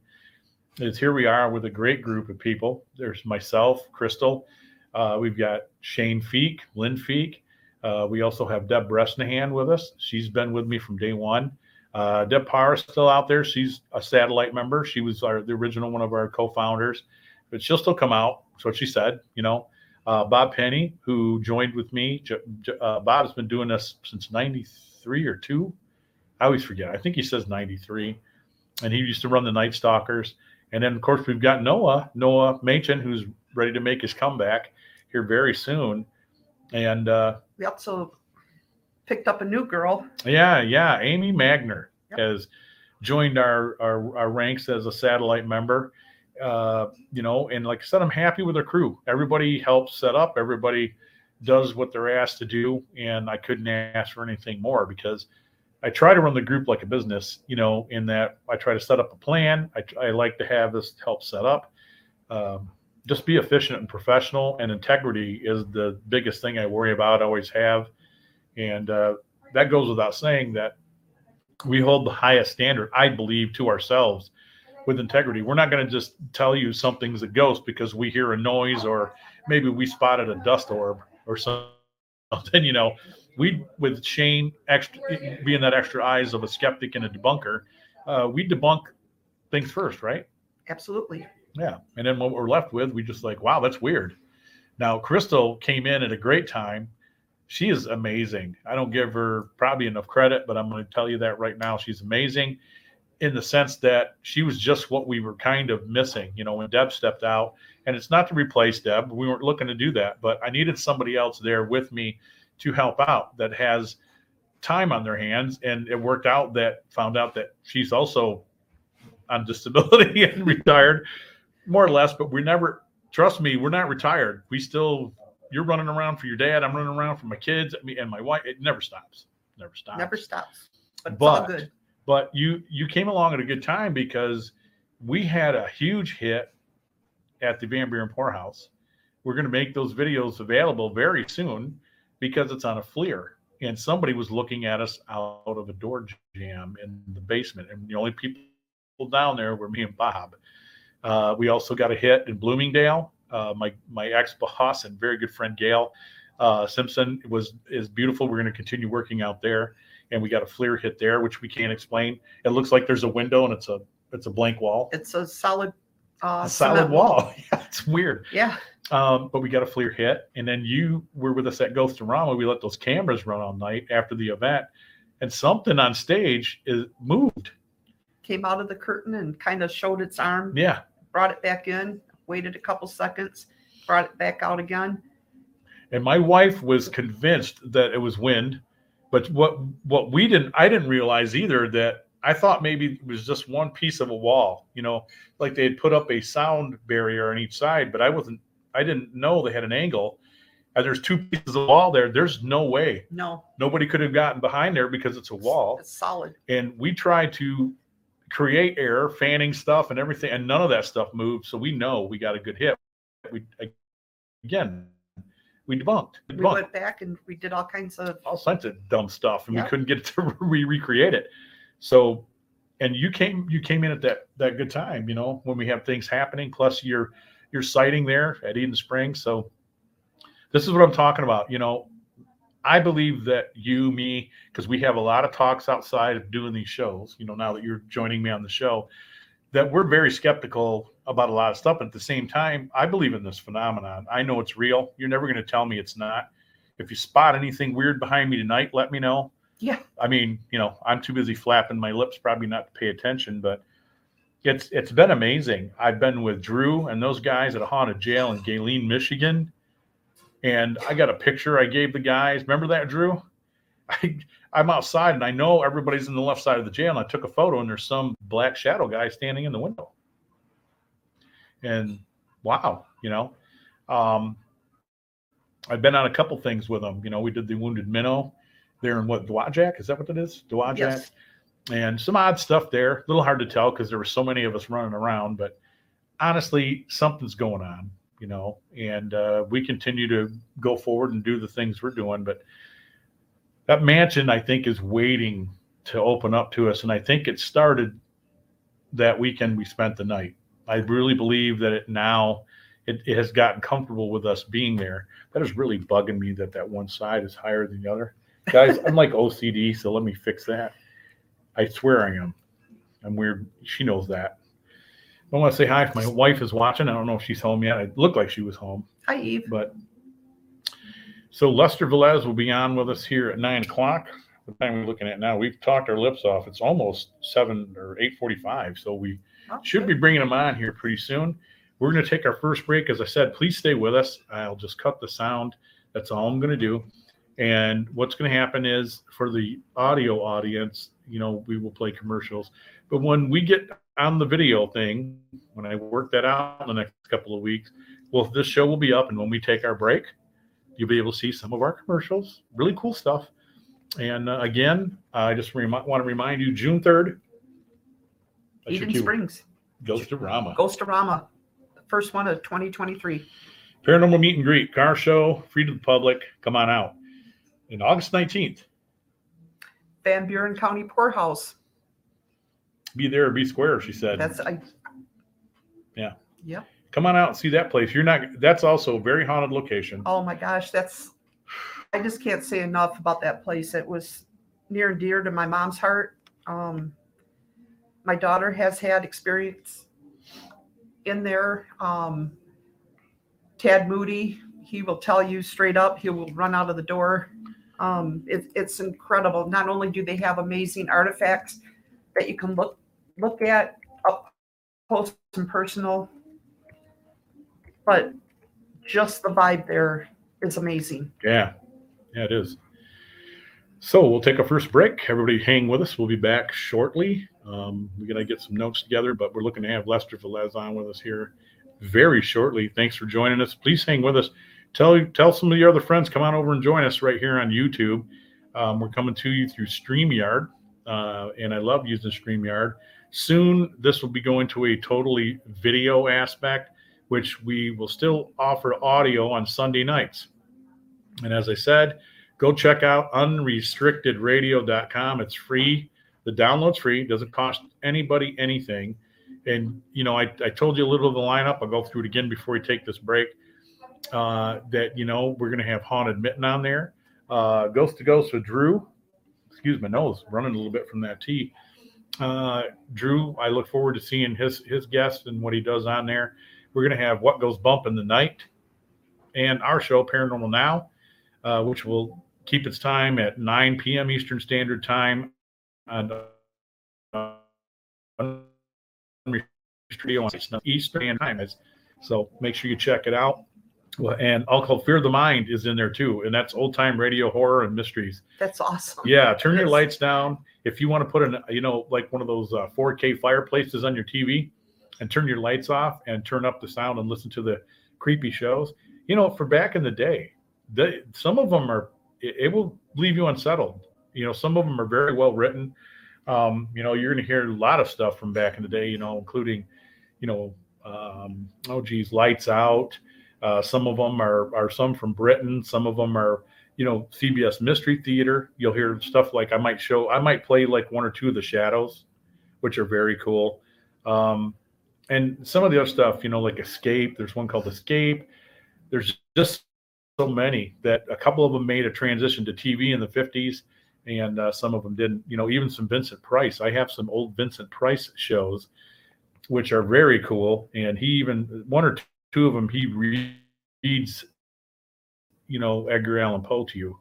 is here we are with a great group of people. There's myself, Crystal. Uh, we've got Shane Feek, Lynn Feek. Uh, we also have Deb Bresnahan with us. She's been with me from day one. Uh, Deb Parr is still out there. She's a satellite member. She was our, the original one of our co-founders, but she'll still come out. That's what she said. You know, uh, Bob Penny, who joined with me. J- J- uh, Bob's been doing this since '93 or two. I always forget. I think he says '93, and he used to run the Night Stalkers. And then, of course, we've got Noah, Noah Machen, who's ready to make his comeback here very soon. And uh, We also picked up a new girl. yeah, yeah, Amy Magner Yep. has joined our, our our ranks as a satellite member. Uh, you know, and like I said, I'm happy with our crew. Everybody helps set up. Everybody does what they're asked to do, and I couldn't ask for anything more because I try to run the group like a business. You know, in that I try to set up a plan. I, I like to have this help set up. Um, just be efficient and professional, and integrity is the biggest thing I worry about. Always have, and uh, that goes without saying that we hold the highest standard, I believe, to ourselves with integrity. We're not going to just tell you something's a ghost because we hear a noise or maybe we spotted a dust orb or something. You know, we with Shane extra being that extra eyes of a skeptic and a debunker, uh, we debunk things first, right? Absolutely. Yeah. And then what we're left with, we just like, wow, that's weird. Now, Crystal came in at a great time. She is amazing. I don't give her probably enough credit, but I'm going to tell you that right now. She's amazing in the sense that she was just what we were kind of missing, you know, when Deb stepped out. And it's not to replace Deb. We weren't looking to do that, but I needed somebody else there with me to help out that has time on their hands. And it worked out that found out that she's also on disability and retired more or less, but we never trust me, we're not retired. We still you're running around for your dad, I'm running around for my kids me and my wife. It never stops. Never stops. Never stops. But But- good. But you you came along at a good time because we had a huge hit at the Van Buren Poorhouse. We're going to make those videos available very soon because it's on a FLIR. And somebody was looking at us out of a door jamb in the basement. And the only people down there were me and Bob. Uh, we also got a hit in Bloomingdale. Uh, my my ex boss and very good friend Gail uh, Simpson was is beautiful. We're going to continue working out there, and we got a FLIR hit there, which we can't explain. It looks like there's a window and it's a it's a blank wall, It's a solid uh a solid wall. Yeah, it's weird. Yeah. Um, but we got a FLIR hit, and then you were with us at Ghostorama. We let those cameras run all night after the event, and something on stage is moved. Came out of the curtain and kind of showed its arm, Yeah, brought it back in, waited a couple seconds, brought it back out again. and my wife was convinced that it was wind but what what we didn't i didn't realize either that i thought maybe it was just one piece of a wall you know like they had put up a sound barrier on each side but i wasn't i didn't know they had an angle. And there's two pieces of wall there. There's no way. No, nobody could have gotten behind there because it's a wall. it's solid. and we tried to create air fanning stuff and everything and none of that stuff moved. So we know we got a good hit. We again we debunked, We went back and we did all kinds of all kinds of dumb stuff and Yeah. we couldn't get it to re- recreate it so and you came you came in at that that good time you know when we have things happening plus your your sighting there at eden springs. So this is what i'm talking about you know. I believe that you me because we have a lot of talks outside of doing these shows you know now that you're joining me on the show that we're very skeptical about a lot of stuff. But at the same time i believe in this phenomenon. I know it's real. You're never going to tell me it's not. If you spot anything weird behind me tonight let me know Yeah. i mean you know i'm too busy flapping my lips probably not to pay attention but it's it's been amazing. I've been with drew and those guys at a haunted jail in galen michigan and i got a picture i gave the guys. Remember that drew? I, i'm outside and i know everybody's in the left side of the jail and i took a photo and there's some black shadow guy standing in the window. And wow you know um i've been on a couple things with them you know we did the wounded minnow there in what Dowagiac? Is that what it is? Dowagiac? yes. And some odd stuff there. A little hard to tell because there were so many of us running around, but honestly, something's going on, you know, and uh, we continue to go forward and do the things we're doing. But that mansion, I think, is waiting to open up to us. And I think it started that weekend we spent the night. I really believe that it now it, it has gotten comfortable with us being there. That is really bugging me that that one side is higher than the other. Guys, I'm like OCD, so let me fix that. I swear I am. I'm weird. She knows that. I want to say hi if my wife is watching. I don't know if she's home yet. It looked like she was home, Hi, Eve. but so Lester Velez will be on with us here at nine o'clock. The time we're looking at now, we've talked our lips off. It's almost seven or eight forty-five, so we Oh, should be bringing them on here pretty soon. We're going to take our first break. As I said, please stay with us. I'll just cut the sound. That's all I'm going to do. And what's going to happen is for the audio audience, you know, we will play commercials. But when we get on the video thing, when I work that out in the next couple of weeks, well, this show will be up. And when we take our break, you'll be able to see some of our commercials. Really cool stuff. And uh, again, I just want to remind you June 3rd, that's your Eden. Springs. goes to Rama. Ghostorama. The first one of 2023. Paranormal meet and greet, car show, free to the public. Come on out. In August 19th, Van Buren County Poorhouse. be there or be square, she said. That's I Yeah. Yep. Come on out and see that place. You're not, that's also a very haunted location. Oh my gosh, that's I just can't say enough about that place. It was near and dear to my mom's heart. Um, my daughter has had experience in there. Um, Tad Moody, he will tell you straight up, he will run out of the door. Um, it, it's incredible. Not only do they have amazing artifacts that you can look look at up close and personal, but just the vibe there is amazing. Yeah, yeah, it is. So we'll take a first break. Everybody hang with us. We'll be back shortly. Um, we got to get some notes together, but we're looking to have Lester Velez on with us here very shortly. Thanks for joining us. Please hang with us. Tell tell some of your other friends come on over and join us right here on YouTube. Um, we're coming to you through StreamYard, uh, and I love using StreamYard. Soon, this will be going to a totally video aspect, which we will still offer audio on Sunday nights. And as I said, go check out unrestrictedradio.com. It's free. The download's free. It doesn't cost anybody anything. And, you know, I, I told you a little of the lineup. I'll go through it again before we take this break. Uh, that, you know, we're going to have Haunted Mitten on there. Uh, Ghost to Ghost with Drew. Excuse my nose, running a little bit from that tea. Uh, Drew, I look forward to seeing his his guest and what he does on there. We're going to have What Goes Bump in the Night and our show, Paranormal Now, uh, which will keep its time at 9 p.m. Eastern Standard Time on uh, Eastern Time. So make sure you check it out. Well, and I'll call Fear the Mind is in there too, and that's old time radio horror and mysteries. That's awesome. Yeah, turn your lights down. If you want to put an, you know, like one of those uh, 4K fireplaces on your TV, and turn your lights off and turn up the sound and listen to the creepy shows. You know, for back in the day, they, some of them are it, it will leave you unsettled. You know, some of them are very well written. Um, you know, you're going to hear a lot of stuff from back in the day. You know, including, you know, um, oh geez, Lights Out. Uh, some of them are are some from Britain. Some of them are you know CBS Mystery Theater. You'll hear stuff like I might show I might play like one or two of the Shadows, which are very cool. Um, and some of the other stuff, you know, like Escape. There's one called Escape. There's just so many that a couple of them made a transition to TV in the 50s, and uh, some of them didn't. You know, even some Vincent Price. I have some old Vincent Price shows, which are very cool. And he even one or two of them he reads, you know, Edgar Allan Poe to you,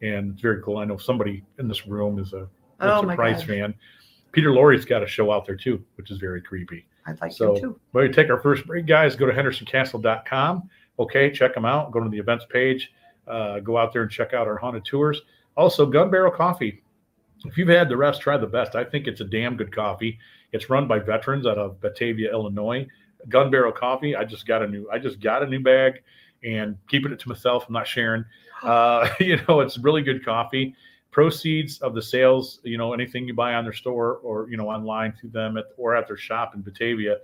and it's very cool. I know somebody in this room is a Oh Vincent Price fan. Peter Lorre's got a show out there too, which is very creepy. I'd like So, to too. Well, we take our first break, guys. Go to hendersoncastle.com. Okay, check them out. Go to the events page. Uh, go out there and check out our haunted tours. Also, Gun Barrel Coffee. If you've had the rest, try the best. I think it's a damn good coffee. It's run by veterans out of Batavia, Illinois. Gun Barrel Coffee. I just got a new. I just got a new bag and keeping it to myself. I'm not sharing. Uh, you know, it's really good coffee. Proceeds of the sales, you know, anything you buy on their store or you know online through them at, or at their shop in Batavia,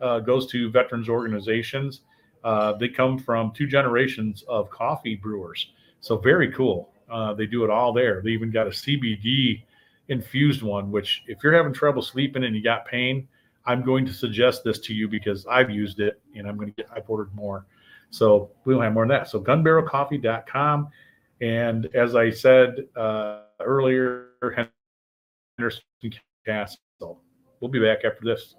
uh, goes to veterans organizations. Uh, they come from two generations of coffee brewers, so very cool. Uh, they do it all there. They even got a CBD infused one, which if you're having trouble sleeping and you got pain, I'm going to suggest this to you because I've used it and I'm going to get. I've ordered more. So we'll have more on that. So gunbarrelcoffee.com. And as I said uh, earlier, Henderson Castle. We'll be back after this.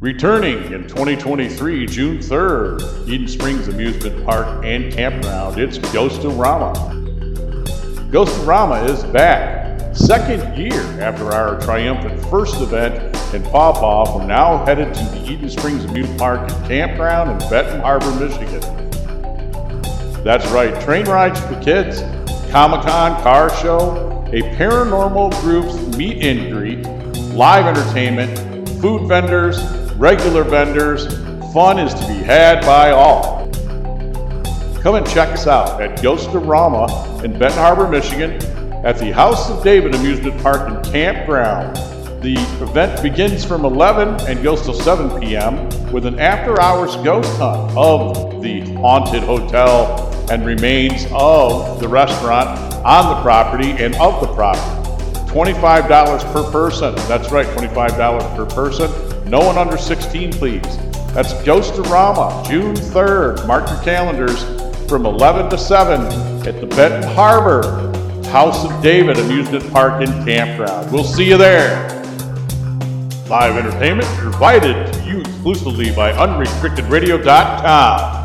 Returning in 2023, June 3rd, Eden Springs Amusement Park and Campground, it's Ghostorama. Ghostorama is back. Second year after our triumphant first event in Paw, we're now headed to the Eden Springs Amusement Park and Campground in Benton Harbor, Michigan. That's right, train rides for kids, Comic Con car show, a paranormal groups meet and greet, live entertainment, food vendors, regular vendors. Fun is to be had by all. Come and check us out at Ghostorama in Benton Harbor, Michigan, at the House of David Amusement Park and Campground. The event begins from 11 and goes till 7 p.m. with an after hours ghost hunt of the haunted hotel and remains of the restaurant on the property and of the property. $25 per person. That's right, $25 per person. No one under 16, please. That's Ghostorama, June 3rd. Mark your calendars from 11 to 7 at the Benton Harbor House of David Amusement Park and Campground. We'll see you there. Live entertainment provided to you exclusively by unrestrictedradio.com.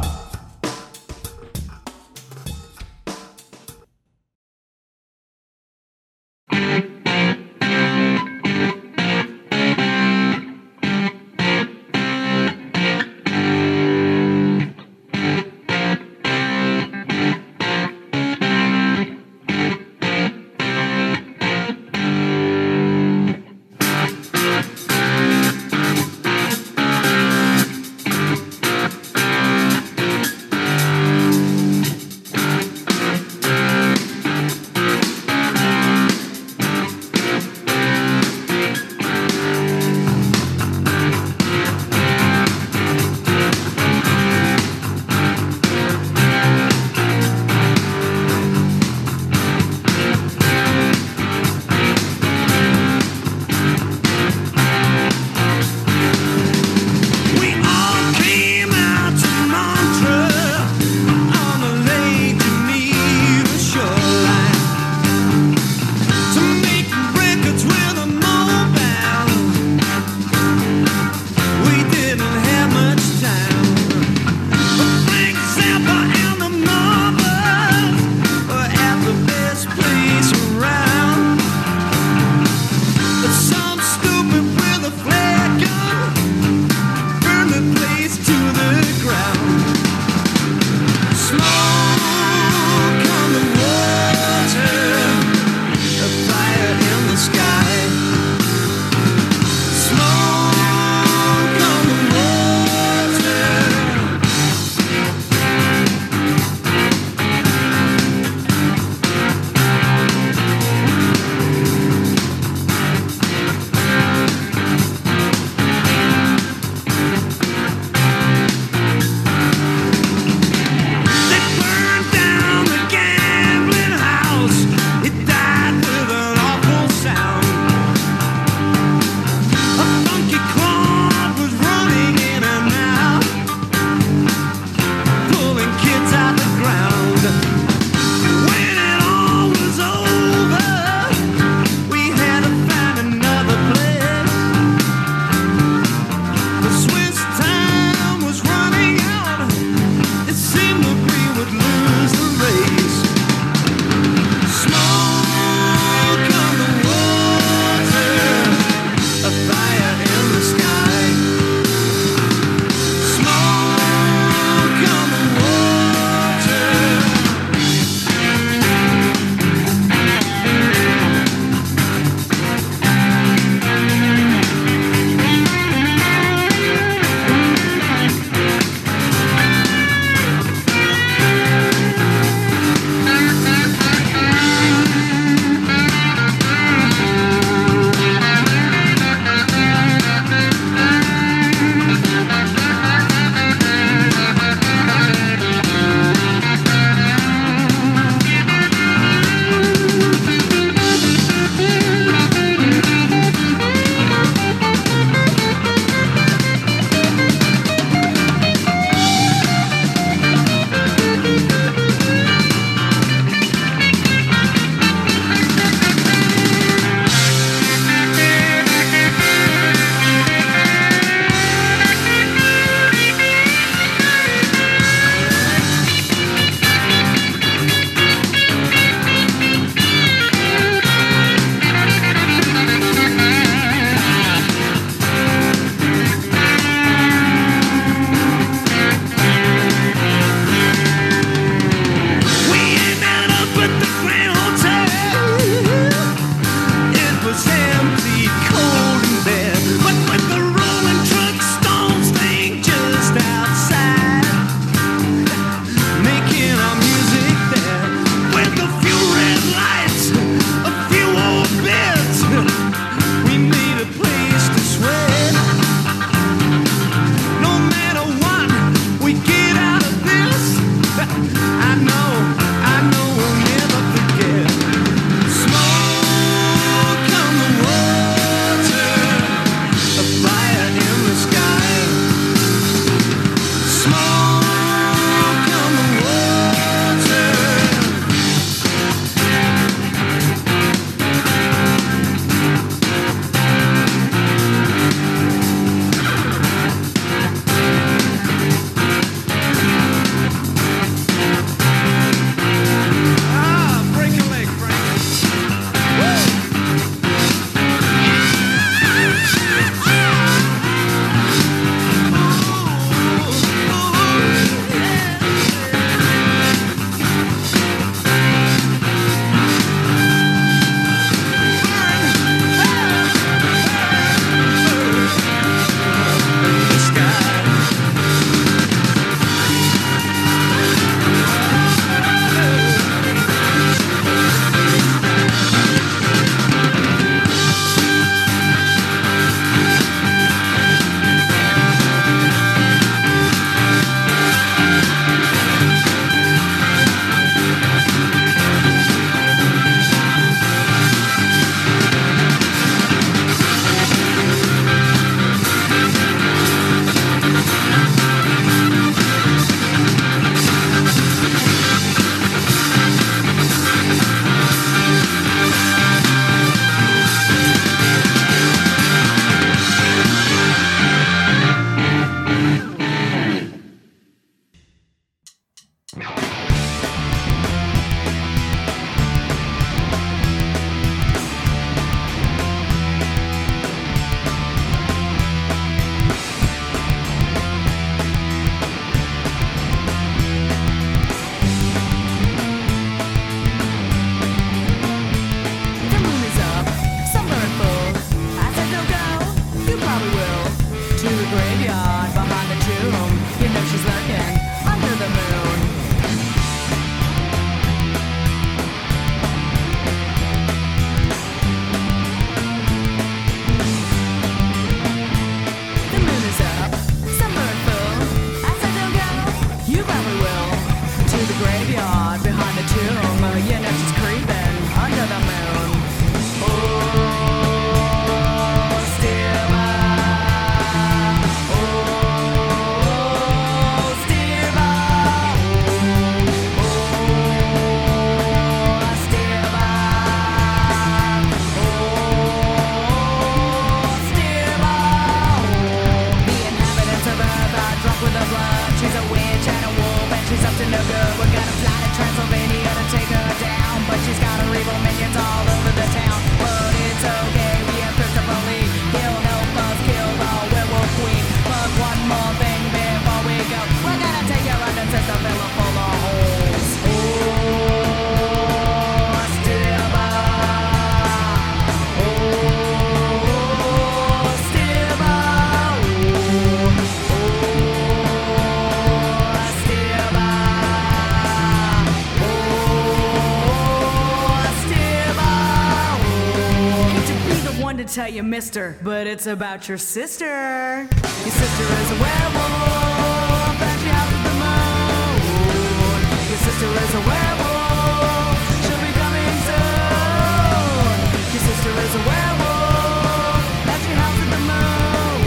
you, mister, but it's about your sister. Your sister is a werewolf, and she at the moon. Your sister is a werewolf, she'll be coming soon. Your sister is a werewolf, and she at the moon.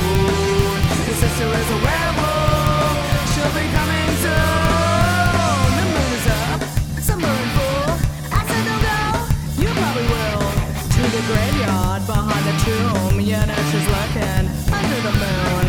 Your sister is a werewolf, she'll be coming soon. The moon is up, it's a moon full. I said don't go, you probably will. To the graveyard tomb, you know she's lurking under the moon.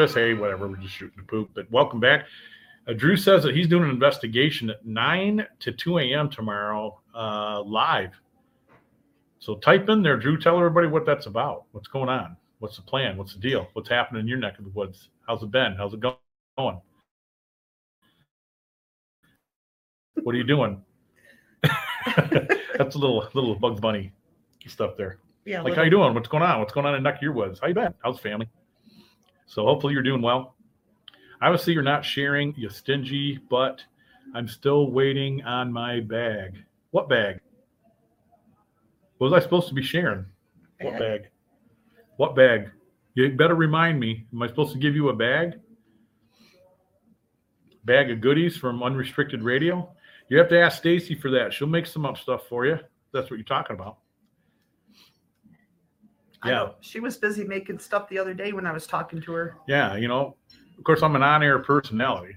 Us, hey, whatever, we're just shooting the poop. But welcome back. Uh, Drew says that he's doing an investigation at 9 to 2 a.m. tomorrow uh, live. So type in there, Drew. Tell everybody what that's about. What's going on? What's the plan? What's the deal? What's happening in your neck of the woods? How's it been? How's it going? What are you doing? That's a little little Bugs Bunny stuff there. Yeah. Like, little- how you doing? What's going on? What's going on in neck of your woods? How you been? How's family? So hopefully you're doing well. Obviously you're not sharing, you stingy, but I'm still waiting on my bag. What bag? What was I supposed to be sharing? What Bag? bag? What bag? You better remind me. Am I supposed to give you a bag? Bag of goodies from Unrestricted Radio? You have to ask Stacy for that. She'll make some up stuff for you. That's what you're talking about. Yeah. She was busy making stuff the other day when I was talking to her. Yeah, you know, of course, I'm an on-air personality.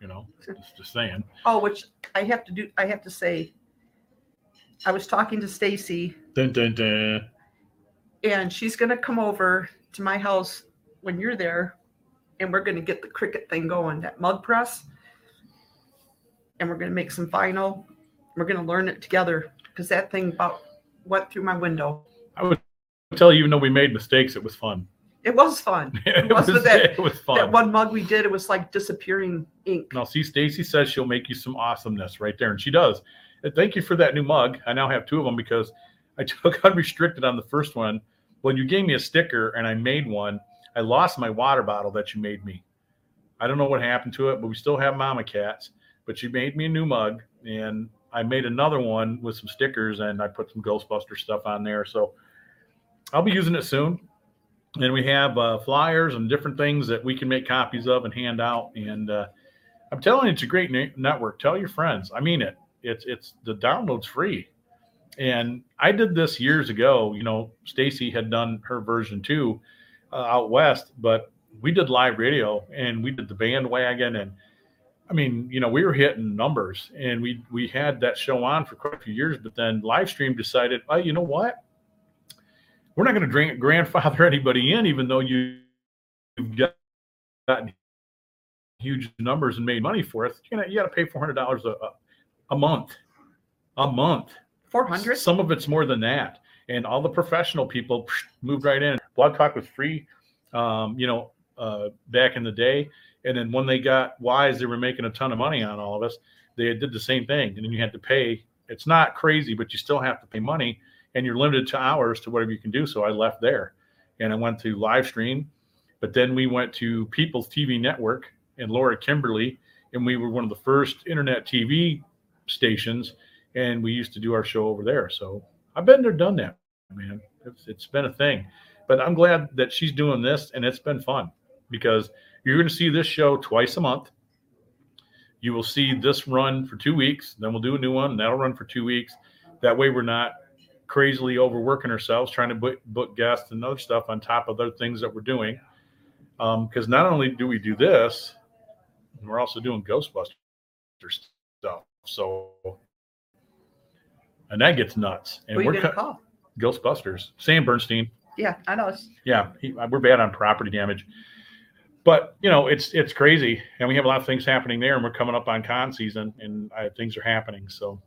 You know, just, just saying. Oh, which I have to do. I have to say, I was talking to Stacy, Dun, dun, dun. and she's gonna come over to my house when you're there, and we're gonna get the Cricut thing going, that mug press, and we're gonna make some vinyl. We're gonna learn it together because that thing about went through my window. I would tell you, even though we made mistakes, it was fun. It was fun. it, was was, that- it was fun. That one mug we did, it was like disappearing ink. Now, see, Stacy says she'll make you some awesomeness right there, and she does. Uh, thank you for that new mug. I now have two of them because I took unrestricted on the first one. When you gave me a sticker and I made one, I lost my water bottle that you made me. I don't know what happened to it, but we still have Mama Cats. But she made me a new mug, and I made another one with some stickers, and I put some Ghostbuster stuff on there. So I'll be using it soon. And we have uh, flyers and different things that we can make copies of and hand out. And uh, I'm telling you, it's a great ne- network. Tell your friends. I mean it. It's it's the download's free. And I did this years ago. You know, Stacy had done her version too uh, out west, but we did live radio and we did the bandwagon and I mean, you know, we were hitting numbers and we we had that show on for quite a few years, but then live stream decided, oh, you know what? We're not going to drink grandfather anybody in, even though you, you've got gotten huge numbers and made money for it. You know, you got to pay four hundred dollars a a month, a month. Four hundred. Some of it's more than that. And all the professional people moved right in. Blog Talk was free, um, you know, uh, back in the day. And then when they got wise, they were making a ton of money on all of us. They did the same thing. And then you had to pay. It's not crazy, but you still have to pay money and you're limited to hours to whatever you can do. So I left there and I went to live stream. But then we went to People's TV Network and Laura Kimberly, and we were one of the first internet TV stations and we used to do our show over there. So I've been there, done that, man. It's, it's been a thing, but I'm glad that she's doing this and it's been fun because you're going to see this show twice a month. You will see this run for two weeks, then we'll do a new one. That'll run for two weeks. That way, we're not crazily overworking ourselves trying to book, book guests and other stuff on top of other things that we're doing. Because not only do we do this, we're also doing Ghostbusters stuff. So and that gets nuts. And Who we're co- call? Ghostbusters. Sam Bernstein. Yeah, I know. Yeah, he, we're bad on property damage, but you know it's it's crazy, and we have a lot of things happening there, and we're coming up on con season, and uh, things are happening. So,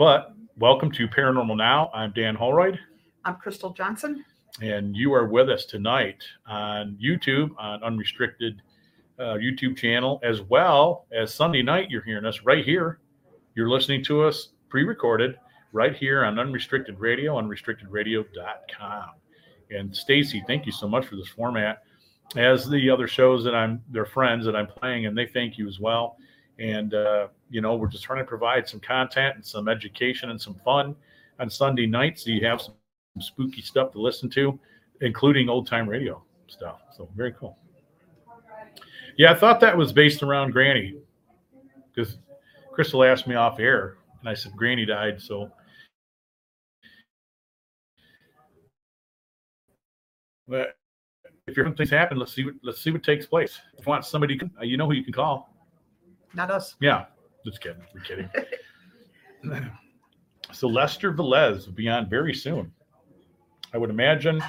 but welcome to Paranormal Now. I'm Dan Holroyd, I'm Crystal Johnson. and you are with us tonight on YouTube on Unrestricted uh, YouTube channel, as well as Sunday night. You're hearing us right here. You're listening to us pre-recorded right here on Unrestricted Radio, unrestrictedradio.com. And Stacy, thank you so much for this format. As the other shows that I'm, they're friends that I'm playing, and they thank you as well. And uh, you know, we're just trying to provide some content and some education and some fun on Sunday nights. So you have some, spooky stuff to listen to, including old time radio stuff. So very cool. Yeah, I thought that was based around Granny because Crystal asked me off air, and I said Granny died. So, but if your things happen, let's see what let's see what takes place. If you want somebody, uh, you know who you can call. Not us. Yeah, just kidding. We're kidding. so Lester Velez will be on very soon. I would imagine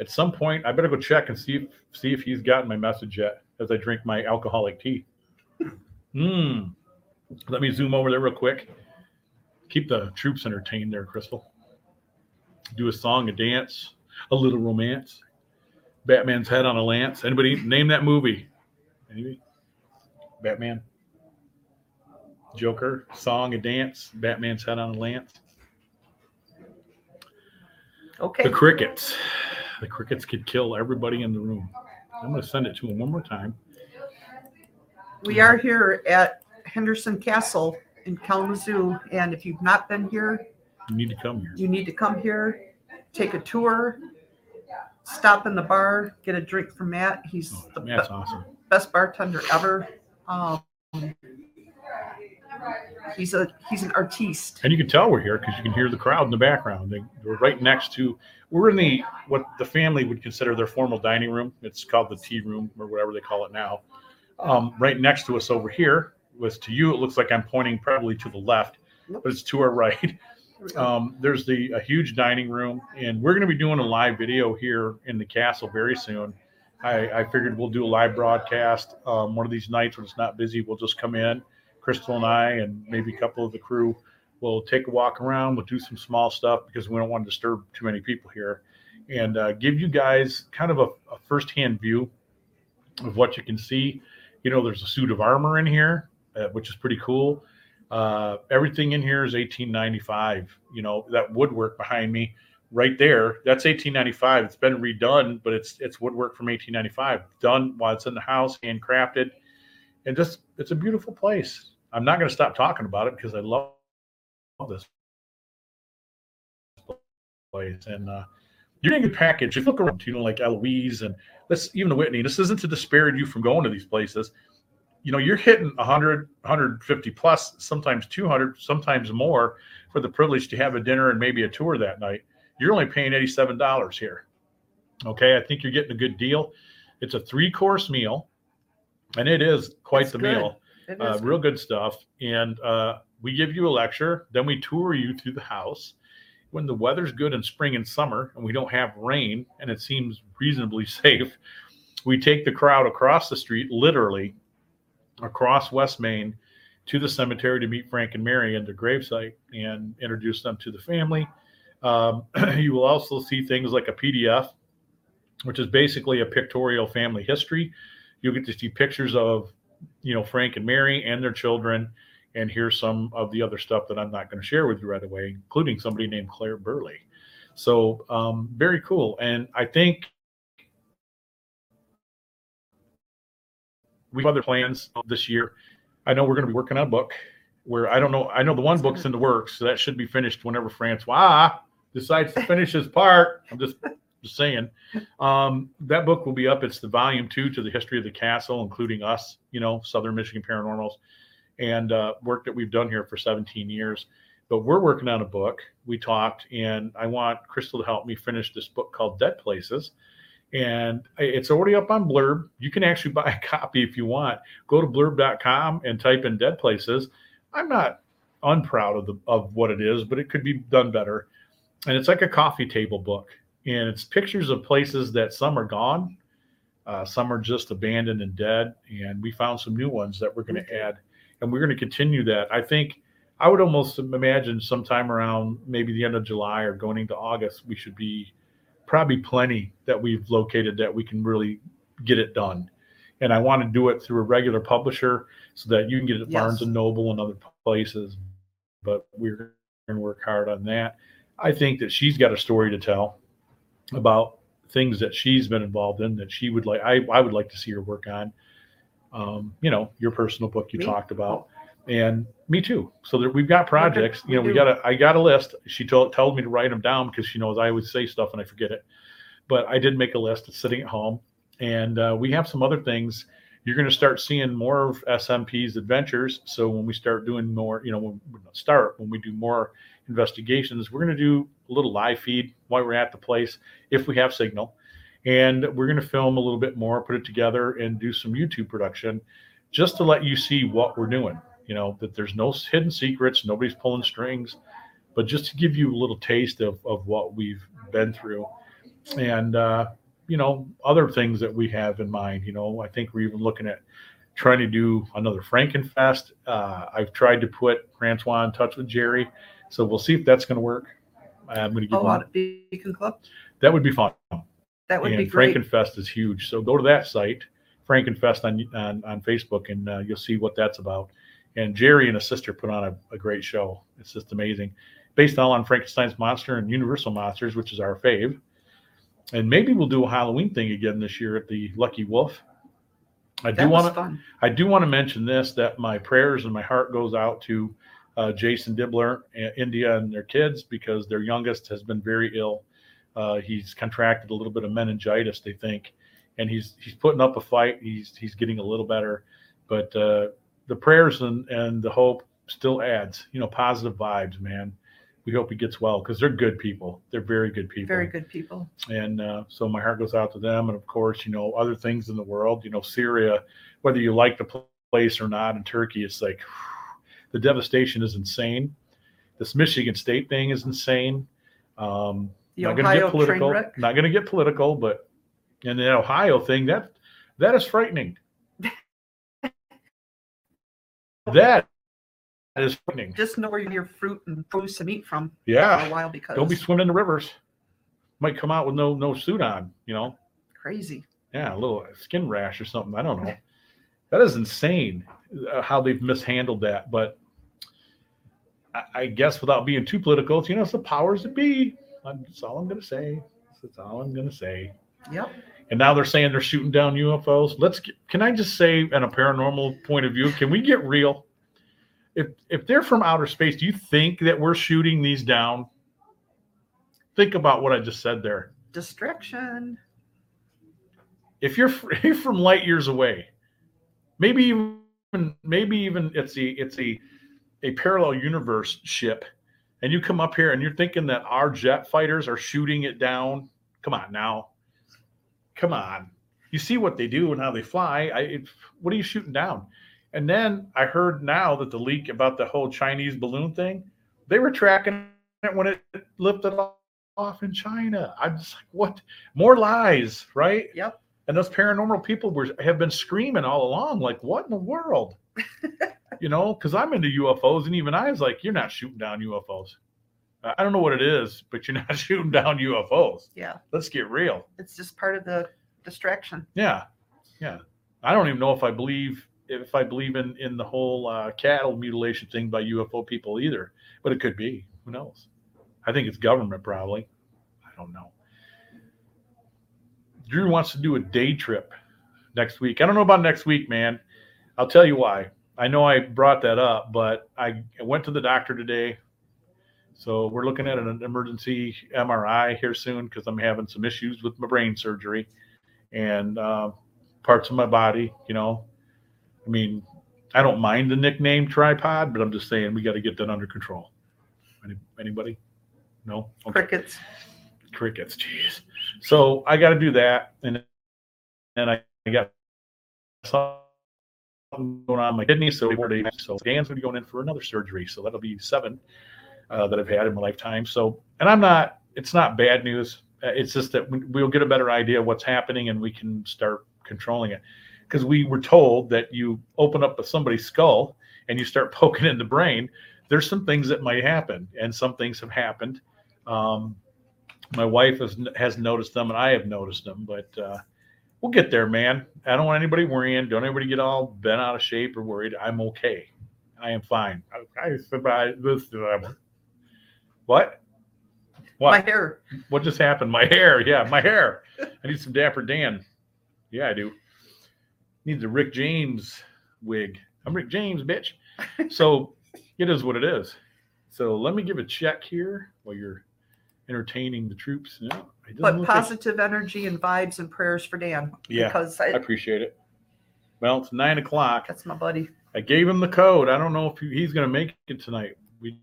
at some point. I better go check and see if see if he's gotten my message yet as I drink my alcoholic tea. Hmm. Let me zoom over there real quick. Keep the troops entertained there, Crystal. Do a song, a dance, a little romance. Batman's head on a lance. Anybody name that movie? Anybody? Batman. Joker song and dance, Batman's head on a lance. Okay. The crickets. The crickets could kill everybody in the room. I'm going to send it to him one more time. We are here at Henderson Castle in Kalamazoo, and if you've not been here, You need to come here. you need to come here, take a tour, stop in the bar, get a drink from Matt. He's Oh, the Matt's be- awesome. best bartender ever. Um, he's a he's an artiste. And you can tell we're here because you can hear the crowd in the background. They, we're right next to, we're in the, what the family would consider their formal dining room. It's called the tea room or whatever they call it now. Um, right next to us over here was to you, it looks like I'm pointing probably to the left, but it's to our right. Um, there's the, a huge dining room and we're going to be doing a live video here in the castle very soon. I, I figured we'll do a live broadcast. Um, one of these nights when it's not busy, we'll just come in, Crystal and I, and maybe a couple of the crew We'll take a walk around. We'll do some small stuff because we don't want to disturb too many people here, and uh, give you guys kind of a, a firsthand view of what you can see. You know, there's a suit of armor in here, uh, which is pretty cool. Uh, everything in here is 1895. You know, that woodwork behind me, right there, that's 1895. It's been redone, but it's it's woodwork from 1895, done while it's in the house, handcrafted, and just it's a beautiful place. I'm not going to stop talking about it because I love this place. And uh, you're getting a good package. If you look around, you know, like Eloise and let's even the Whitney, this isn't to disparage you from going to these places. You know, you're hitting 100, 150 plus, sometimes 200, sometimes more for the privilege to have a dinner and maybe a tour that night. You're only paying $87 here. Okay. I think you're getting a good deal. It's a three course meal and it is quite It's the good. meal uh, real good stuff. And uh, we give you a lecture, then we tour you through the house. When the weather's good in spring and summer, and we don't have rain, and it seems reasonably safe, we take the crowd across the street, literally across West Main, to the cemetery to meet Frank and Mary at their gravesite and introduce them to the family. Um, you will also see things like a PDF, which is basically a pictorial family history. You'll get to see pictures of you know Frank and Mary and their children, and here's some of the other stuff that I'm not going to share with you right away, including somebody named Claire Burley. So um, very cool, and I think we have other plans this year. I know we're going to be working on a book where I don't know. I know the one book's in the works, so that should be finished whenever Francois decides to finish his part. I'm just just saying. Um, that book will be up. It's the volume two to the history of the castle, including us, you know, Southern Michigan Paranormals, and uh, work that we've done here for 17 years. But we're working on a book. We talked, and I want Crystal to help me finish this book called Dead Places. And it's already up on Blurb. You can actually buy a copy if you want. Go to blurb.com and type in Dead Places. I'm not unproud of the of what it is, but it could be done better. And it's like a coffee table book and it's pictures of places that some are gone, uh, some are just abandoned and dead, and we found some new ones that we're going to add, and we're going to continue that. I think I would almost imagine sometime around maybe the end of July or going into August, we should be probably plenty that we've located that we can really get it done. And I want to do it through a regular publisher so that you can get it at Yes. Barnes and Noble and other places. But we're going to work hard on that. I think that she's got a story to tell about things that she's been involved in that she would like I, I would like to see her work on. Um, you know, your personal book you Me? talked about. And me too. So there, we've got projects. you know, we got a I got a list. She told told me to write them down because she knows I always say stuff and I forget it. But I did make a list. It's sitting at home, and uh, we have some other things. You're going to start seeing more of SMP's adventures. So when we start doing more, you know, when we start when we do more investigations, we're going to do little live feed while we're at the place if we have signal, and we're going to film a little bit more, put it together, and do some YouTube production, just to let you see what we're doing. You know that there's no hidden secrets, nobody's pulling strings, but just to give you a little taste of of what we've been through, and uh, you know other things that we have in mind. You know, I think we're even looking at trying to do another Frankenfest. Uh, I've tried to put Francois in touch with Jerry, so we'll see if that's going to work. I'm going to give Oh, him, out at Beacon Club. that would be fun. That would and be great. Frankenfest is huge, so go to that site, Frankenfest on on, on Facebook, and uh, you'll see what that's about. And Jerry and his sister put on a, a great show. It's just amazing, based all on Frankenstein's monster and Universal monsters, which is our fave. And maybe we'll do a Halloween thing again this year at the Lucky Wolf. I That was want to. fun. I do want to mention this that my prayers and my heart goes out to uh, Jason Dibbler, India, and their kids because their youngest has been very ill. Uh, he's contracted a little bit of meningitis, they think, and he's he's putting up a fight. He's he's getting a little better, but uh, the prayers and and the hope still adds, you know, positive vibes, man. We hope he gets well because they're good people. They're very good people Very good people. and uh, so my heart goes out to them and of course you know other things in the world you know syria whether you like the place or not in turkey it's like the devastation is insane this michigan state thing is insane um not going to get political not going to get political but and the ohio thing that that is frightening that is frightening Just know where your fruit and produce and eat from yeah for a while because don't be swimming in the rivers might come out with no no suit on you know crazy. Yeah, a little skin rash or something. I don't know. That is insane uh, how they've mishandled that. But I, guess without being too political, it's, you know, it's the powers that be. That's all I'm going to say. That's all I'm going to say. Yep. And now they're saying they're shooting down UFOs. Let's. Get, can I just say, in a paranormal point of view, can we get real? If if they're from outer space, do you think that we're shooting these down? Think about what I just said there. Distraction. if you're, if you're from light years away, maybe even maybe even it's a it's a a parallel universe ship, and you come up here and you're thinking that our jet fighters are shooting it down. Come on now, come on. You see what they do and how they fly. I it, what are you shooting down? And then I heard now that the leak about the whole Chinese balloon thing, they were tracking it when it lifted off in China. I'm just like, what? More lies, right? Yep. And those paranormal people were have been screaming all along, like, what in the world? you know, because I'm into UFOs, and even I was like, you're not shooting down UFOs. I don't know what it is, but you're not shooting down UFOs. Yeah. Let's get real. It's just part of the distraction. Yeah, yeah. I don't even know if I believe if I believe in in the whole uh, cattle mutilation thing by UFO people either, but it could be. Who knows? I think it's government probably. I don't know. Drew wants to do a day trip next week. I don't know about next week, man. I'll tell you why. I know I brought that up, but I went to the doctor today. So we're looking at an emergency MRI here soon because I'm having some issues with my brain surgery and uh, parts of my body. You know, I mean, I don't mind the nickname tripod, but I'm just saying we got to get that under control. Any, anybody? No. Okay. Crickets. Crickets. Jeez. So I got to do that, and then I, I got something going on in my kidney. So four days. So Dan's going to be going in for another surgery. So that'll be seven uh, that I've had in my lifetime. So, and I'm not. It's not bad news. Uh, It's just that we- we'll get a better idea of what's happening, and we can start controlling it. Because we were told that you open up somebody's skull and you start poking in the brain. There's some things that might happen, and some things have happened. Um, my wife has has noticed them, and I have noticed them. But uh, we'll get there, man. I don't want anybody worrying. Don't anybody get all bent out of shape or worried. I'm okay. I am fine. I, I survived this. What? What? My hair. What just happened? My hair. Yeah, my hair. I need some Dapper Dan. Yeah, I do. Need the Rick James wig. I'm Rick James, bitch. So it is what it is. So let me give a check here while you're entertaining the troops. No, it doesn't But positive energy and vibes and prayers for Dan. Yeah, Because I I, appreciate it. Well, it's nine o'clock. that's my buddy. I gave him the code. I don't know if he's going to make it tonight. We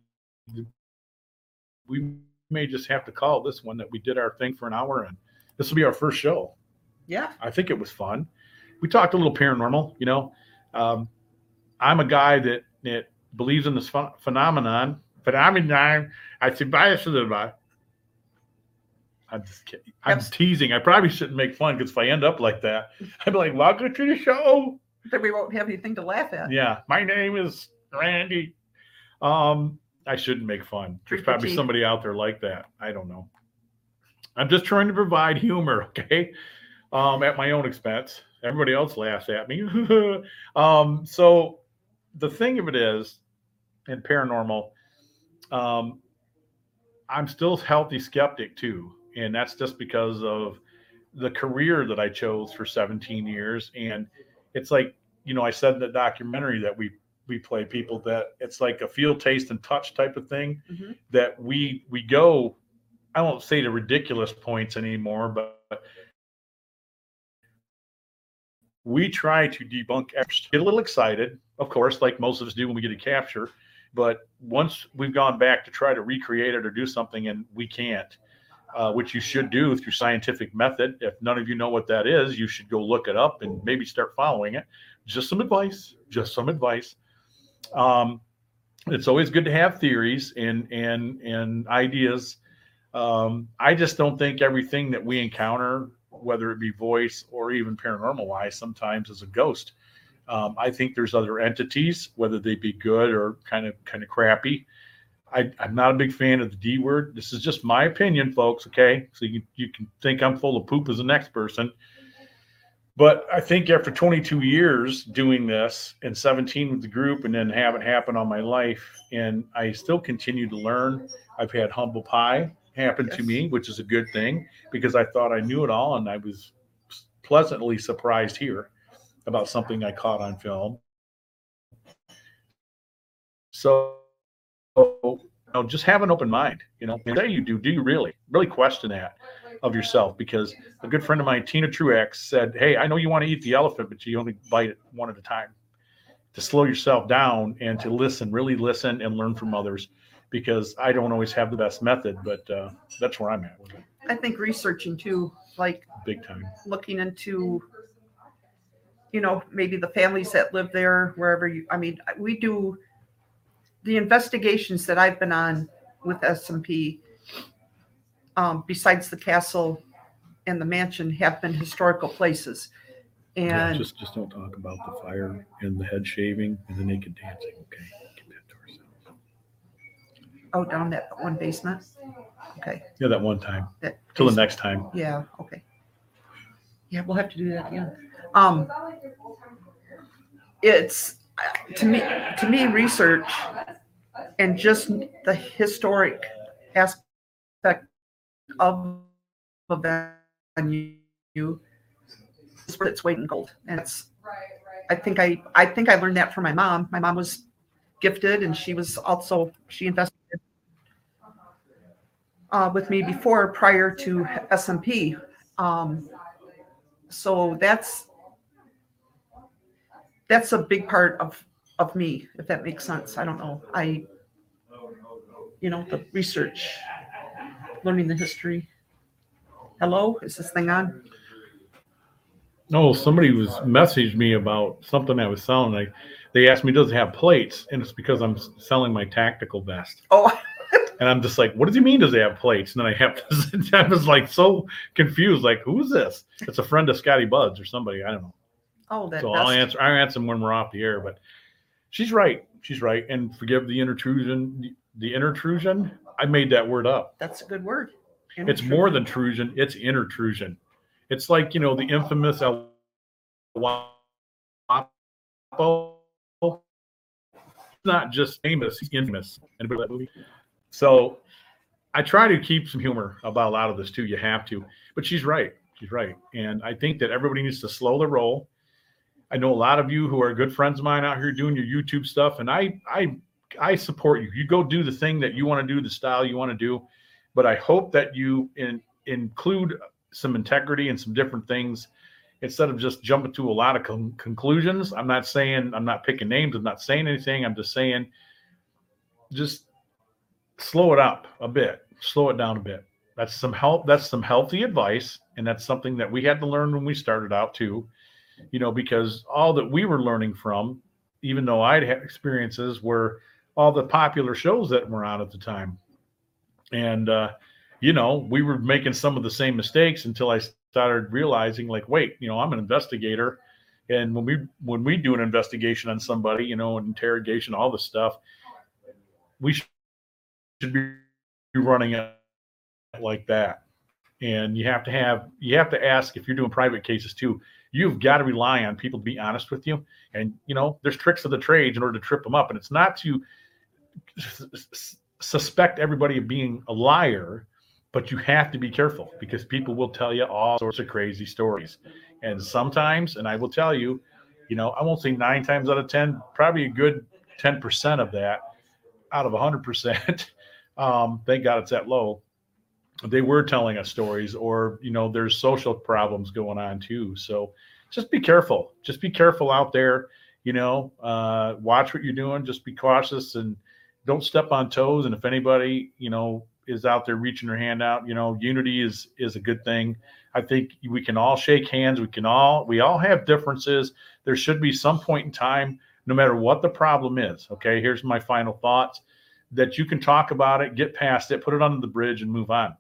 we may just have to call this one that we did our thing for an hour, and this will be our first show. Yeah. I think it was fun. We talked a little paranormal. You know, um, I'm a guy that that believes in this ph- phenomenon. Phenomenon. I say bias the bi- I'm just kidding. I'm teasing. I probably shouldn't make fun because if I end up like that, I'd be like, "Welcome to the show." Then we won't have anything to laugh at. Yeah, my name is Randy. Um, I shouldn't make fun. There's probably somebody out there like that. I don't know. I'm just trying to provide humor, okay? Um, at my own expense. Everybody else laughs at me. um, so the thing of it is, in paranormal, um, I'm still a healthy skeptic too, and that's just because of the career that I chose for 17 years. And it's like, you know, I said in the documentary that we we play people that it's like a feel, taste, and touch type of thing Mhm. that we we go. I won't say to ridiculous points anymore, but we try to debunk. Get a little excited, of course, like most of us do when we get a capture. But once we've gone back to try to recreate it or do something, and we can't, uh, which you should do through scientific method. If none of you know what that is, you should go look it up and maybe start following it. Just some advice. Just some advice. Um, it's always good to have theories and and and ideas. Um, I just don't think everything that we encounter, whether it be voice or even paranormal wise, sometimes is a ghost. Um, I think there's other entities, whether they be good or kind of kind of crappy. I, I'm not a big fan of the D word. This is just my opinion, folks. Okay, so you you can think I'm full of poop as the next person, but I think after 22 years doing this and 17 with the group, and then have it happen on my life, and I still continue to learn. I've had humble pie happen to me, which is a good thing because I thought I knew it all, and I was pleasantly surprised here about something I caught on film. So, you know, just have an open mind. You know, say you do. Do you really, really question that of yourself? Because a good friend of mine, Tina Truex, said, "Hey, I know you want to eat the elephant, but you only bite it one at a time. To slow yourself down and to listen, really listen and learn from others." Because I don't always have the best method, but uh, that's where I'm at with it, I think researching too, like big time. looking into, you know, maybe the families that live there, wherever you, I mean, we do the investigations that I've been on with SMP, um, besides the castle and the mansion have been historical places. Yeah, And just just don't talk about the fire and the head shaving and the naked dancing. Okay, keep that to ourselves. oh, down that one basement. Okay. Yeah, that one time. that Till the next time. Yeah, okay. Yeah, we'll have to do that again. Um, it's, to me, to me, research and just the historic aspect of a venue is its weight in gold. And it's, I think I, I think I learned that from my mom. My mom was gifted and she was also, she invested uh, with me before, prior to SMP. Um, so that's that's a big part of of me, if that makes sense. I don't know. I, you know, the research, learning the history. Hello, is this thing on? No, somebody was messaged me about something I was selling. Like they asked me, does it have plates? And it's because I'm selling my tactical vest. Oh, And I'm just like, what does he mean? Does it have plates? And then I have to, I was like so confused. Like, who's this? It's a friend of Scotty Buds or somebody. I don't know. Oh, that. So I'll answer. I'll answer them when we're off the air. But she's right. She's right. And forgive the intrusion. The intrusion. I made that word up. That's a good word. It's more than intrusion. It's intrusion. It's like you know the infamous El Guapo. Not just famous, he's infamous. Anybody that movie? So I try to keep some humor about a lot of this too. You have to, but she's right. She's right, and I think that everybody needs to slow the roll. I know a lot of you who are good friends of mine out here doing your YouTube stuff, and I I I support you. You go do the thing that you want to do, the style you want to do, but I hope that you in, include some integrity and some different things instead of just jumping to a lot of con- conclusions. I'm not saying I'm not picking names. I'm not saying anything. I'm just saying just slow it up a bit, slow it down a bit. That's some help. That's some healthy advice, and that's something that we had to learn when we started out too. You know, because all that we were learning from, even though I'd had experiences, were all the popular shows that were on at the time, and uh, you know, we were making some of the same mistakes until I started realizing, like, wait, you know, I'm an investigator, and when we when we do an investigation on somebody, you know, an interrogation, all this stuff, we should be running it like that. And you have to have you have to ask if you're doing private cases too. You've got to rely on people to be honest with you. And you know, there's tricks of the trades in order to trip them up, and it's not to suspect everybody of being a liar, but you have to be careful because people will tell you all sorts of crazy stories. And sometimes, and I will tell you, you know, I won't say nine times out of ten, probably a good ten percent of that out of hundred percent. Um, thank God it's that low they were telling us stories or you know there's social problems going on too. So just be careful just be careful out there you know uh, watch what you're doing just be cautious and don't step on toes. And if anybody you know is out there reaching their hand out you know unity is is a good thing. I think we can all shake hands. We can all we all have differences. There should be some point in time no matter what the problem is okay? Here's my final thoughts that you can talk about it get past it put it under the bridge and move on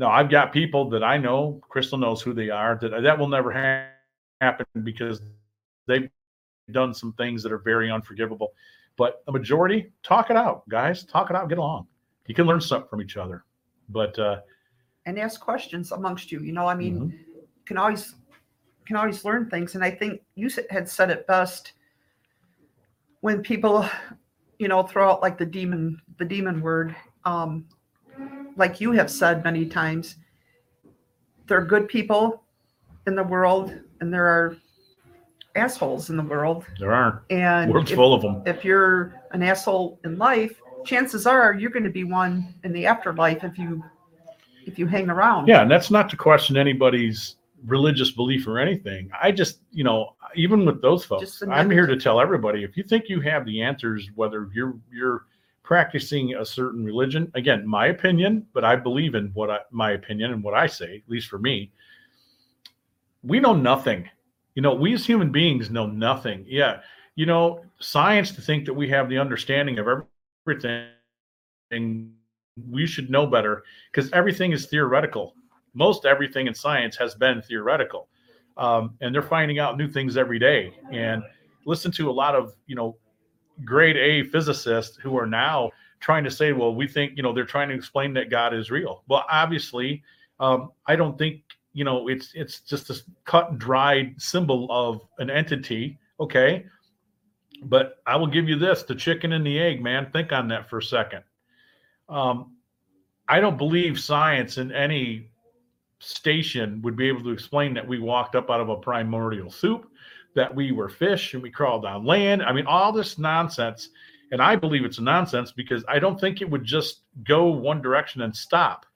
no, I've got people that I know, Crystal knows who they are, that that will never ha- happen because they've done some things that are very unforgivable. But a majority, talk it out, guys. Talk it out, get along. You can learn something from each other. But uh, and ask questions amongst you. You know, I mean, Mhm. can always can always learn things. And I think you had said it best when people, you know, throw out like the demon the demon word. Um, like you have said many times, there are good people in the world, and there are assholes in the world. there aren't. And World's if- full of them. if you're an asshole in life, chances are you're going to be one in the afterlife if you if you hang around. Yeah, and that's not to question anybody's religious belief or anything. I just, you know, even with those folks, I'm here to tell everybody if you think you have the answers, whether you're you're practicing a certain religion, again, my opinion, but I believe in what I, my opinion and what I say, at least for me. We know nothing. You know, we as human beings know nothing. Yeah, you know, science to think that we have the understanding of everything, we should know better because everything is theoretical. Most everything in science has been theoretical, um, and they're finding out new things every day. And listen to a lot of you know grade A physicists who are now trying to say, well, we think you know they're trying to explain that God is real. Well, obviously, um, I don't think you know it's it's just this cut and dried symbol of an entity. Okay, but I will give you this: the chicken and the egg, man. Think on that for a second. Um, I don't believe science in any station would be able to explain that we walked up out of a primordial soup, that we were fish and we crawled on land. I mean, all this nonsense. And I believe it's nonsense because I don't think it would just go one direction and stop.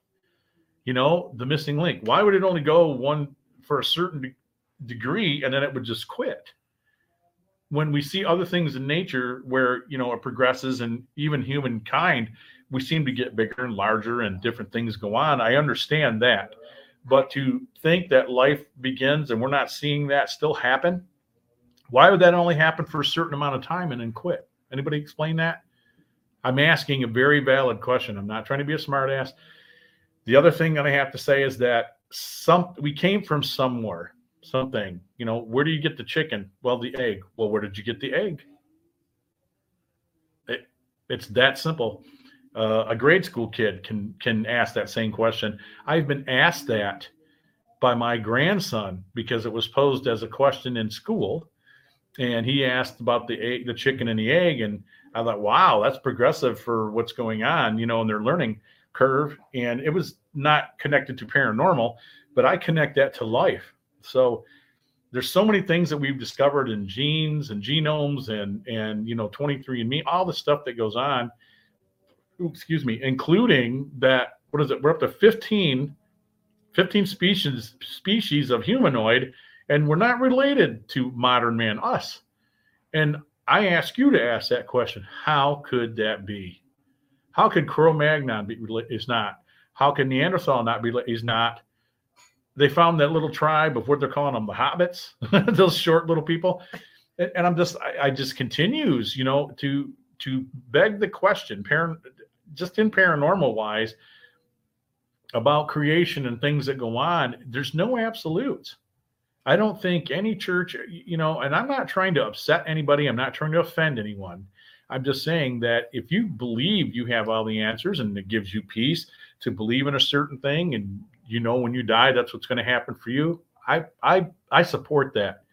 You know, the missing link. Why would it only go one for a certain de- degree and then it would just quit? When we see other things in nature where, you know, it progresses and even humankind, we seem to get bigger and larger and different things go on. I understand that. But to think that life begins and we're not seeing that still happen, why would that only happen for a certain amount of time and then quit? Anybody explain that? I'm asking a very valid question. I'm not trying to be a smartass. The other thing that I have to say is that some we came from somewhere, something. You know, where do you get the chicken? Well, the egg. Well, where did you get the egg? It, it's that simple. Uh, a grade school kid can can ask that same question. I've been asked that by my grandson because it was posed as a question in school, and he asked about the egg, the chicken and the egg, and I thought, wow, that's progressive for what's going on, you know, in their learning curve, and it was not connected to paranormal, but I connect that to life. So there's so many things that we've discovered in genes and genomes and and you know 23andme all the stuff that goes on. Excuse me including that what is it? We're up to 15 15 species species of humanoid and we're not related to modern man us. And i ask you to ask that question how could that be? How could cro-magnon be rela- is not how can neanderthal not be is not? They found that little tribe of what they're calling them the hobbits those short little people. And, and i'm just I, I just continues you know to to beg the question just in paranormal wise about creation and things that go on there's no absolutes i don't think any church you know and i'm not trying to upset anybody i'm not trying to offend anyone i'm just saying that if you believe you have all the answers and it gives you peace to believe in a certain thing and you know when you die that's what's going to happen for you i i I support that.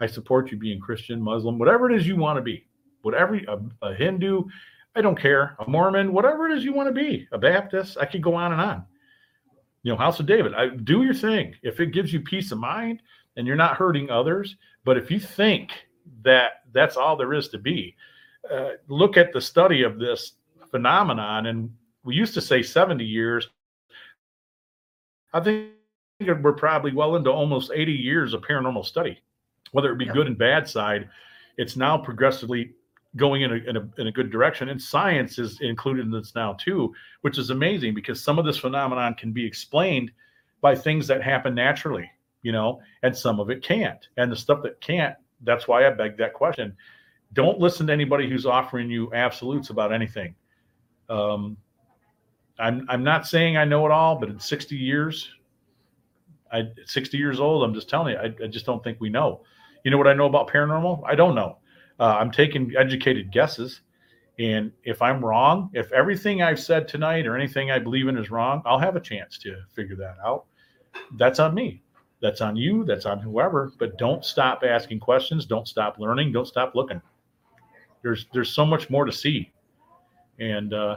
I support you being Christian, Muslim, whatever it is you want to be, whatever a, a Hindu, I don't care, a Mormon, whatever it is you want to be, a Baptist. I could go on and on. You know, House of David. I do your thing. If it gives you peace of mind and you're not hurting others, but if you think that that's all there is to be, uh, look at the study of this phenomenon. And we used to say 70 years. I think we're probably well into almost 80 years of paranormal study, whether it be Yep. good and bad side. It's now progressively going in a, in a in a good direction, and science is included in this now too, which is amazing because some of this phenomenon can be explained by things that happen naturally, you know, and some of it can't. And the stuff that can't, that's why I beg that question. Don't listen to anybody who's offering you absolutes about anything. Um, I'm I'm not saying I know it all, but in 60 years, I at 60 years old, I'm just telling you, I, I just don't think we know. You know what I know about paranormal? I don't know. Uh, I'm taking educated guesses. And if I'm wrong, if everything I've said tonight or anything I believe in is wrong, I'll have a chance to figure that out. That's on me. That's on you. That's on whoever. But don't stop asking questions. Don't stop learning. Don't stop looking. There's there's so much more to see, and uh,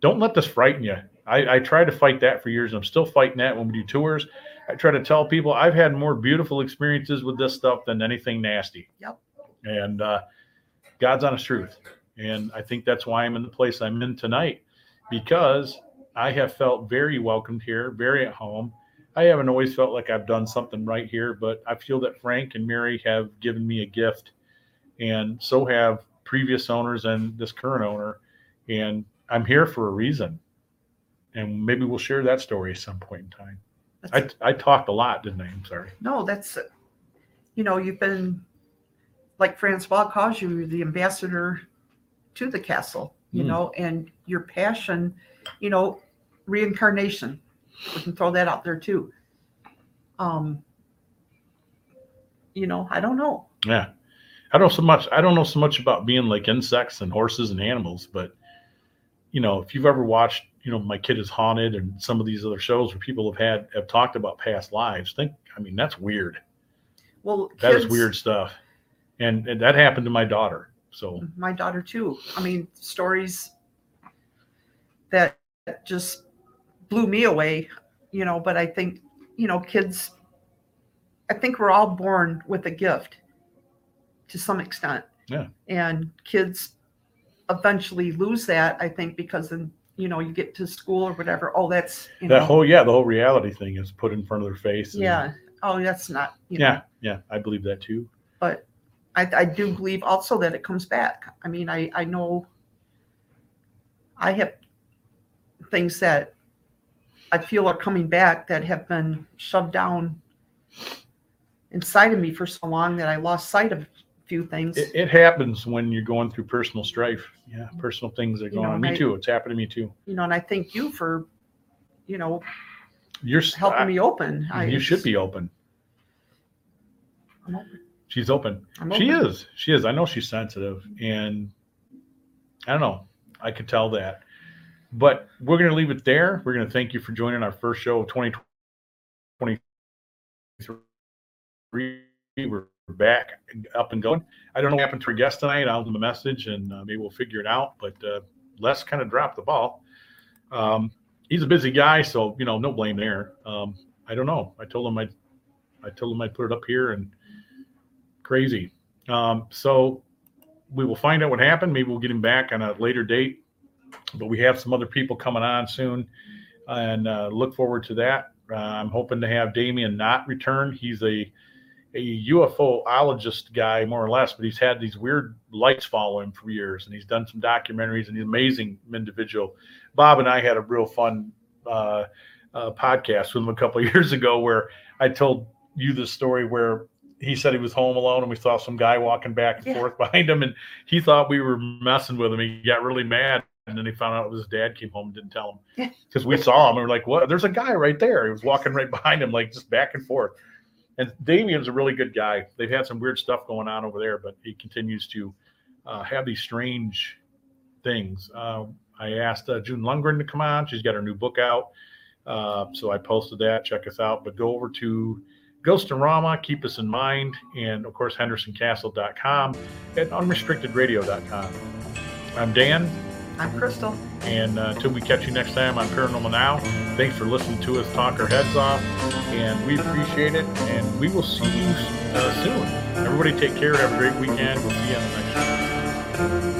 don't let this frighten you. I, I try to fight that for years. and I'm still fighting that when we do tours. I try to tell people I've had more beautiful experiences with this stuff than anything nasty. Yep. And uh, God's honest truth. And I think that's why I'm in the place I'm in tonight because I have felt very welcomed here, very at home. I haven't always felt like I've done something right here, but I feel that Frank and Mary have given me a gift, and so have previous owners and this current owner. And I'm here for a reason. And maybe we'll share that story at some point in time. That's- I, I talked a lot, didn't I? I'm sorry. No, that's, you know, you've been, like Francois calls you, the ambassador to the castle, you Mm. know, and your passion, you know, reincarnation. We can throw that out there too. Um, you know, I don't know. Yeah. I don't so much I don't know so much about being like insects and horses and animals, but you know, if you've ever watched, you know, My Kid is Haunted and some of these other shows where people have had have talked about past lives, think I mean that's weird. Well, That is kids- weird stuff. And, and that happened to my daughter. So my daughter too. I mean, stories that just blew me away, you know, but I think, you know, kids I think we're all born with a gift to some extent. Yeah. And kids eventually lose that, I think, because then, you know, you get to school or whatever. Oh, that's you that know, whole yeah, the whole reality thing is put in front of their face. and- yeah. Oh, that's not, you know, Yeah, yeah, I believe that too. but I, I do believe also that it comes back. I mean, I, I know I have things that I feel are coming back that have been shoved down inside of me for so long that I lost sight of a few things. It, it happens when you're going through personal strife. Yeah, mm-hmm. personal things are going on. Me I- too. It's happened to me too. you know, and I thank you for, you know, You're helping me open. I, You should be open. I'm open. She's open. I'm She open. is. She is. I know she's sensitive, and I don't know. I could tell that. But we're going to leave it there. We're going to thank you for joining our first show of 2023. We're back up and going. I don't know what happened to our guest tonight. I'll give him a message and uh, maybe we'll figure it out. But uh, Les kind of dropped the ball. Um, he's a busy guy, so you know, no blame there. Um, I don't know. I told him I, I told him I'd put it up here and crazy. Um, so we will find out what happened. Maybe we'll get him back on a later date. But we have some other people coming on soon, and uh, look forward to that. Uh, I'm hoping to have Damien not return. He's a a UFOologist guy, more or less, but he's had these weird lights follow him for years, and he's done some documentaries, and he's an amazing individual. Bob and I had a real fun uh, uh, podcast with him a couple of years ago, where I told you the story where he said he was home alone, and we saw some guy walking back and Yeah. forth behind him, and he thought we were messing with him. He got really mad. And then he found out it was his dad came home and didn't tell him because we saw him and we're like, "What? There's a guy right there." He was walking right behind him, like just back and forth. And Damien's a really good guy. They've had some weird stuff going on over there, but he continues to uh, have these strange things. Uh, I asked uh, June Lundgren to come on. She's got her new book out. Uh, so I posted that. Check us out. But go over to Ghostorama, keep us in mind, and of course, HendersonCastle.com and unrestrictedradio.com. I'm Dan, I'm Crystal. and uh, until we catch you next time on Paranormal Now, thanks for listening to us talk our heads off, and we appreciate it, and we will see you uh, soon. Everybody take care, have a great weekend. We'll see you on the next show.